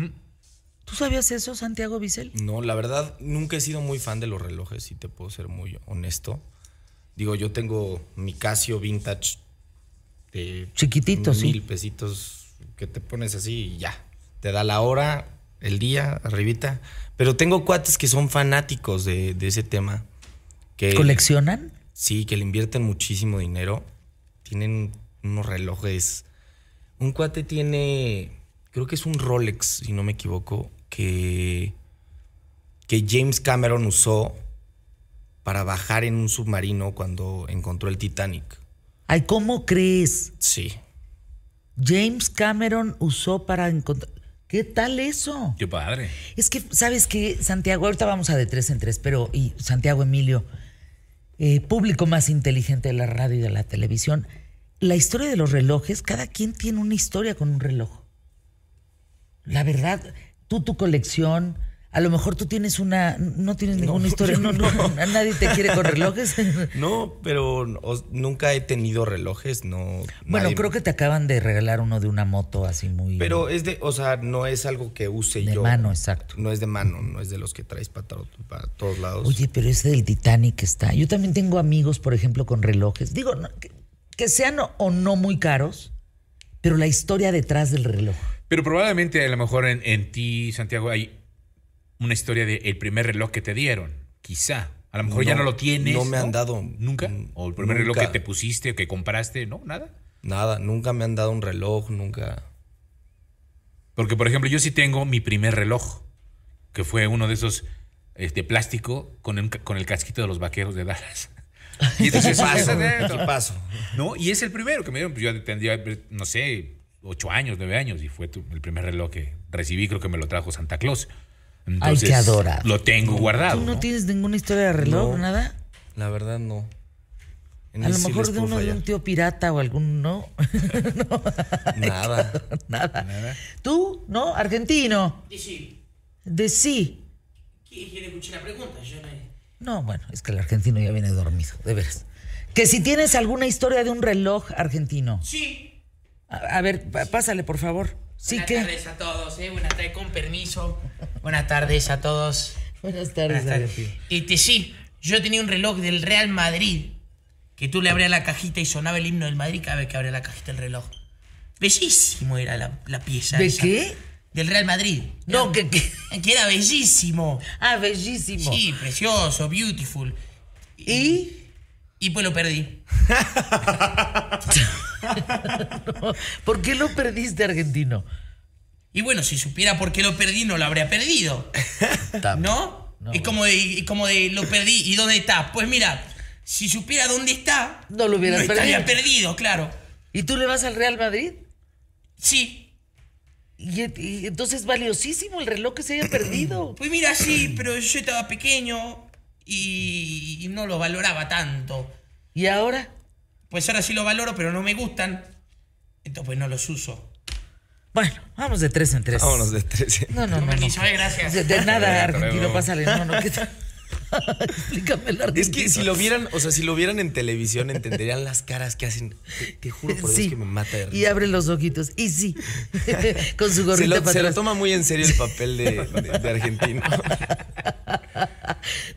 ¿Tú sabías eso, Santiago Bisel? No, la verdad, nunca he sido muy fan de los relojes, si te puedo ser muy honesto. Digo, yo tengo mi Casio Vintage de Chiquitito, sí. mil pesitos que te pones así y ya. Te da la hora, el día, arribita. Pero tengo cuates que son fanáticos de, de ese tema. Que, ¿Coleccionan? Sí, que le invierten muchísimo dinero. Tienen unos relojes. Un cuate tiene, creo que es un Rolex, si no me equivoco, que, que James Cameron usó para bajar en un submarino cuando encontró el Titanic. Ay, ¿cómo crees? Sí. James Cameron usó para encontrar... ¿Qué tal eso? Qué padre. Es que, ¿sabes qué, Santiago? Ahorita vamos a de tres en tres, pero, y Santiago Emilio, eh, público más inteligente de la radio y de la televisión, la historia de los relojes, cada quien tiene una historia con un reloj. La verdad, tú tu colección, a lo mejor tú tienes una, no tienes ninguna historia, no, no, nadie te quiere con relojes. No, pero os- nunca he tenido relojes, no. Bueno, nadie- creo que te acaban de regalar uno de una moto así muy... Pero es de, o sea, no es algo que use De yo. mano, exacto. No es de mano, no es de los que traes para, para todos lados. Oye, pero ese del Titanic está. Yo también tengo amigos, por ejemplo, con relojes. Digo, no, que, que sean o, o no muy caros, pero la historia detrás del reloj. Pero probablemente a lo mejor en, en ti, Santiago, hay una historia de el primer reloj que te dieron. Quizá. A lo mejor ya No, lo tienes. no me han dado. ¿Nunca? ¿O el primer reloj que te pusiste o que compraste? No, nada. Nada, nunca me han dado un reloj, nunca. Porque, por ejemplo, yo sí tengo mi primer reloj, que fue uno de esos de plástico con el, con el casquito de los vaqueros de Dallas. Y entonces, ese- equipazo. ¿no? Y es el primero que me dieron. Pues yo tendría, no sé, ocho años, nueve años, y fue el primer reloj que recibí. Creo que me lo trajo Santa Claus. Entonces, qué adorable. Lo tengo guardado. ¿Tú no, ¿no? tienes ninguna historia de reloj, No. nada? La verdad, no. En A lo sí mejor de uno de un tío pirata o algún, ¿no? Nada. nada. ¿Tú? ¿No? ¿Argentino? Sí, De sí. ¿quiere escuchar la pregunta? Yo no... No, bueno, es que el argentino ya viene dormido, de veras. Que si tienes alguna historia de un reloj argentino. Sí. A, a ver, pásale, por favor. Sí Buenas que. tardes a todos, ¿eh? Buenas tardes, con permiso. Buenas tardes a todos. Buenas tardes, Buenas tardes. Este, sí, yo tenía un reloj del Real Madrid que tú le abrías la cajita y sonaba el himno del Madrid cada vez que abría la cajita del reloj. Bellísimo era la, la pieza. ¿De esa. qué? Del Real Madrid. No, Era- que, que- que era bellísimo. Ah, bellísimo. Sí, precioso, beautiful. ¿Y? Y pues lo perdí. ¿Por qué lo perdiste, argentino? Y bueno, si supiera por qué lo perdí, no lo habría perdido. ¿No? No, es como de, es como de lo perdí. ¿Y dónde está? Pues mira, si supiera dónde está, No lo hubieras estaría perdido. perdido, claro. ¿Y tú le vas al Real Madrid? Sí. Y, y entonces valiosísimo el reloj que se haya perdido. Pues mira, sí, pero yo estaba pequeño y, y no lo valoraba tanto. ¿Y ahora? Pues ahora sí lo valoro, pero no me gustan. Entonces pues no los uso. Bueno, vamos de tres en tres. Vámonos de 13. No, no, no. no. permiso, eh, gracias. De, de nada, argentino, pásale. No, no. Explícame el argentino. Es que si lo vieran, o sea, si lo vieran en televisión, entenderían las caras que hacen. Te, te juro por Dios Sí. que me mata de Y risa. abre los ojitos. Y sí. Con su Se gorrita lo, para se lo atrás. toma muy en serio el papel de, de- de argentino.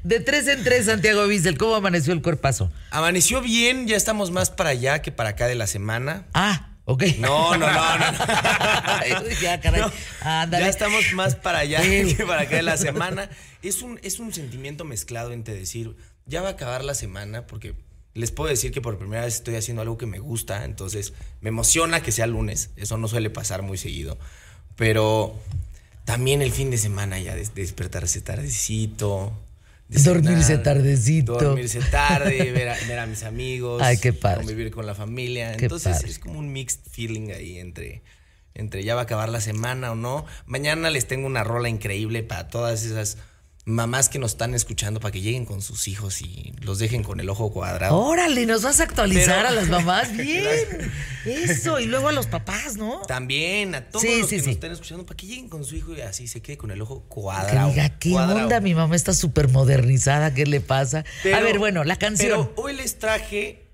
De tres en tres, Santiago Bissell. ¿Cómo amaneció el cuerpazo? Amaneció bien, ya estamos más para allá que para acá de la semana. Ah, ok. No, no, no, no. no. ya, caray. No, Ándale. ya estamos más para allá que para acá de la semana. Es un, es un sentimiento mezclado entre decir, ya va a acabar la semana, porque les puedo decir que por primera vez estoy haciendo algo que me gusta, entonces me emociona que sea lunes. Eso no suele pasar muy seguido. Pero también el fin de semana ya des- despertarse tardecito. De Dormirse cenar, tardecito. Dormirse tarde, ver a, ver a mis amigos. Ay, qué padre. Convivir con la familia. Qué Entonces padre. es como un mixed feeling ahí entre, entre ya va a acabar la semana o no. Mañana les tengo una rola increíble para todas esas mamás que nos están escuchando para que lleguen con sus hijos y los dejen con el ojo cuadrado. Órale, nos vas a actualizar Pero- a las mamás. Bien. Eso. Y luego a los papás, ¿no? También a todos Sí, los sí, que sí. nos estén escuchando para que lleguen con su hijo y así se quede con el ojo Que cuadrado. diga, ¿qué cuadrado. onda? Mi mamá está súper modernizada. ¿Qué le pasa? a ver, bueno, la canción. Pero hoy les traje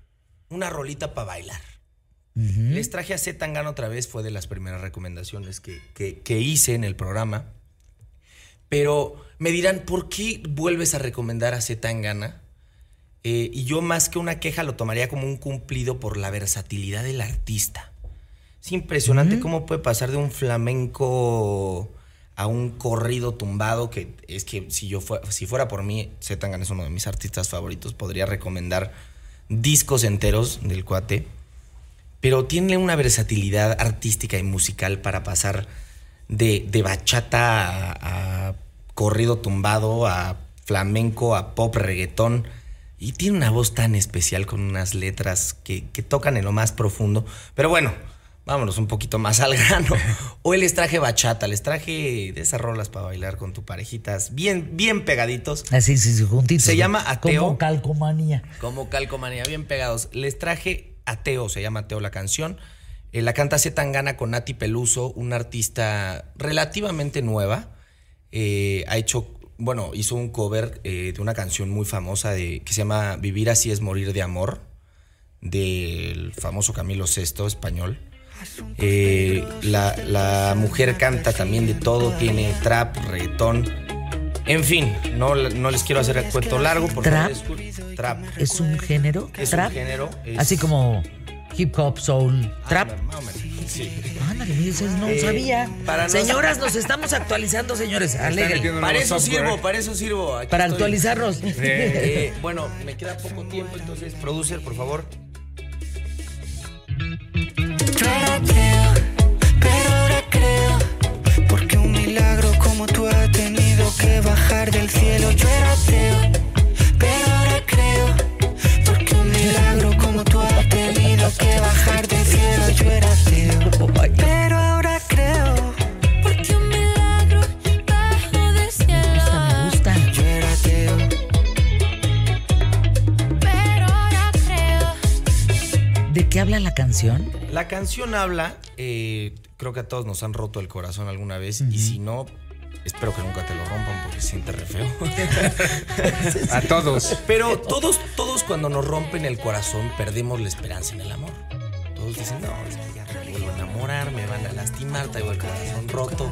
una rolita para bailar. Les traje a Z Tangana otra vez, fue de las primeras recomendaciones que, que- que hice en el programa. Pero me dirán, ¿por qué vuelves a recomendar a Z Tangana? Eh, y yo más que una queja lo tomaría como un cumplido por la versatilidad del artista. Es impresionante cómo puede pasar de un flamenco a un corrido tumbado, que es que si yo fue- si fuera por mí, Z Tangana es uno de mis artistas favoritos, podría recomendar discos enteros del cuate, pero tiene una versatilidad artística y musical para pasar de, de bachata a, a corrido tumbado, a flamenco, a pop, reggaetón. Y tiene una voz tan especial con unas letras que, que tocan en lo más profundo. Pero bueno, vámonos un poquito más al grano. Hoy les traje bachata, les traje de esas rolas para bailar con tu parejitas, bien, bien pegaditos. Así, sí, sí, juntitos. Se llama Ateo. Como calcomanía. Como calcomanía, bien pegados. Les traje Ateo, se llama Ateo la canción. Eh, la canta Z Tangana con Nati Peluso, una artista relativamente nueva. Eh, ha hecho, bueno, hizo un cover eh, de una canción muy famosa de, que se llama Vivir así es morir de amor, del famoso Camilo VI español. Eh, la, la mujer canta también de todo, tiene trap, reggaetón. En fin, no, no les quiero hacer el cuento largo. Por ¿Trap? trap. ¿Es un género? Es ¿Trap? un género. es- Así como hip hop, soul, trap. Menos, sí. Ándale, no Eh, sabía. para Señoras, nos estamos actualizando, señores. Alegre. Para eso software. sirvo, para eso sirvo. Aquí Para estoy. actualizarnos. Eh, bueno, me queda poco tiempo, entonces, producer, por favor. Yo era ateo, pero ahora creo. Porque un milagro como tú ha tenido que bajar del cielo. Yo que bajar del cielo. Yo era ateo, pero ahora creo. Porque un milagro bajo del cielo. Me gusta. Yo era ateo. Pero ahora creo. ¿De qué habla la canción? La canción habla, eh, creo que a todos nos han roto el corazón alguna vez, y si no, espero que nunca te lo rompan porque se siente re feo. A todos. Pero todos, todos cuando nos rompen el corazón perdemos la esperanza en el amor. Todos dicen, no, es que ya me vuelvo a enamorar, me van a lastimar, traigo el corazón roto.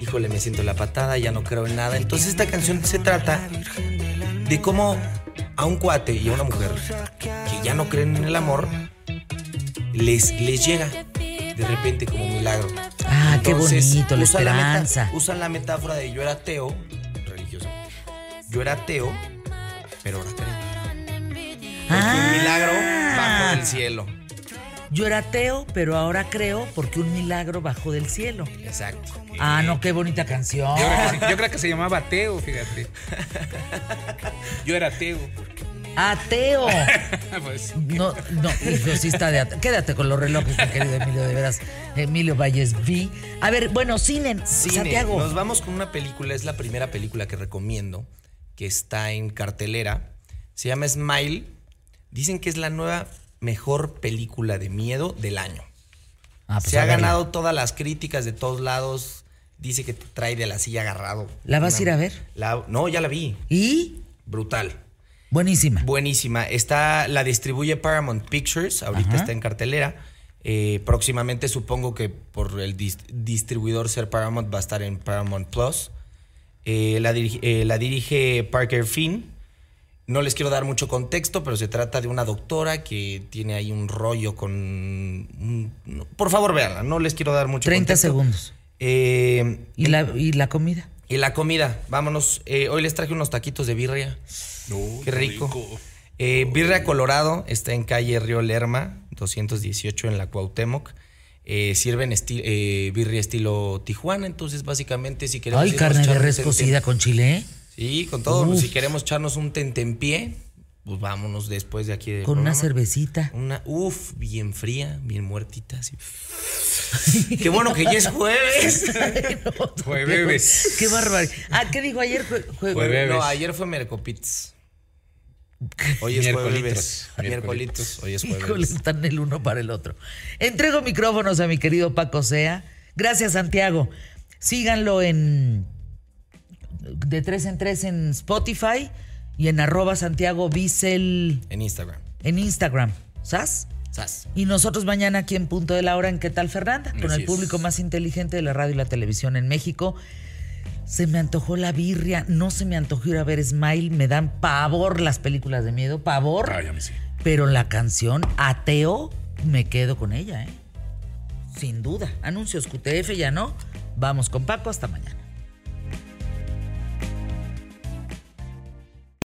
Híjole, me siento la patada, ya no creo en nada. Entonces esta canción se trata de cómo a un cuate y a una mujer que ya no creen en el amor, les, les llega de repente como un milagro. Ah, qué bonito, la usan meta- esperanza. usan la metáfora de yo era ateo, religioso. Yo era ateo, pero ahora creo. Porque un milagro bajo del cielo. Yo era ateo, pero ahora creo porque un milagro bajó del cielo. Exacto. Ah, no, qué bonita canción. Yo creo, que, se- yo creo que se llamaba Teo, fíjate. Yo era Teo. Ateo. Pues, No, no, hijo, sí está de ateo. Quédate con los relojes, mi querido Emilio, de veras. Emilio Valles V. A ver, bueno, cine, Cine. Santiago. Nos vamos con una película, es la primera película que recomiendo, que está en cartelera. Se llama Smile. Dicen que es la nueva mejor película de miedo del año. Ah, pues Se ha ganado todas las críticas de todos lados. Dice que te trae de la silla agarrado. ¿La vas a ir a ver? La- no, ya la vi. ¿Y? Brutal. Buenísima. Buenísima. Está, la distribuye Paramount Pictures, ahorita Ajá. está en cartelera. Eh, próximamente supongo que por el dis- distribuidor ser Paramount va a estar en Paramount Plus. Eh, la, dirige, eh, la dirige Parker Finn. No les quiero dar mucho contexto, pero se trata de una doctora que tiene ahí un rollo con... por favor, véanla, no les quiero dar mucho 30 contexto. segundos. ¿Y la, ¿Y la comida? y la comida, vámonos. Hoy les traje unos taquitos de birria. Qué rico. Eh, birria Colorado está en calle Río Lerma, 218 en la Cuauhtémoc. Eh, sirven esti- eh, birria estilo Tijuana, entonces básicamente si queremos... Ay, carne de res cocida con chile. ¿eh? Sí, con todo. Uf. Si queremos echarnos un tentempié, pues vámonos después de aquí. del Con una cervecita. Una, uf, bien fría, bien muertita. Así. Qué bueno que ya es jueves. Jueves. Qué bárbaro. Ah, ¿qué dijo ayer? Jue- jue- Jueves. No, ayer fue Mercopits. Hoy es Miércolitos. jueves. Miércolitos. Hoy es Híjole, jueves. están el uno para el otro. Entrego micrófonos a mi querido Paco Sea. Gracias, Santiago. Síganlo en de tres en tres en Spotify y en arroba Santiago Bissell En Instagram. en Instagram. ¿Sas? Sas. Y nosotros mañana aquí en Punto de la Hora en ¿Qué tal Fernanda? Con Así el es. público más inteligente de la radio y la televisión en México. Se me antojó la birria, no se me antojó ir a ver Smile, me dan pavor las películas de miedo, pavor. Ay, a mí sí. Pero la canción Ateo, me quedo con ella, ¿eh? Sin duda. Anuncios QTF ya no. Vamos con Paco, hasta mañana.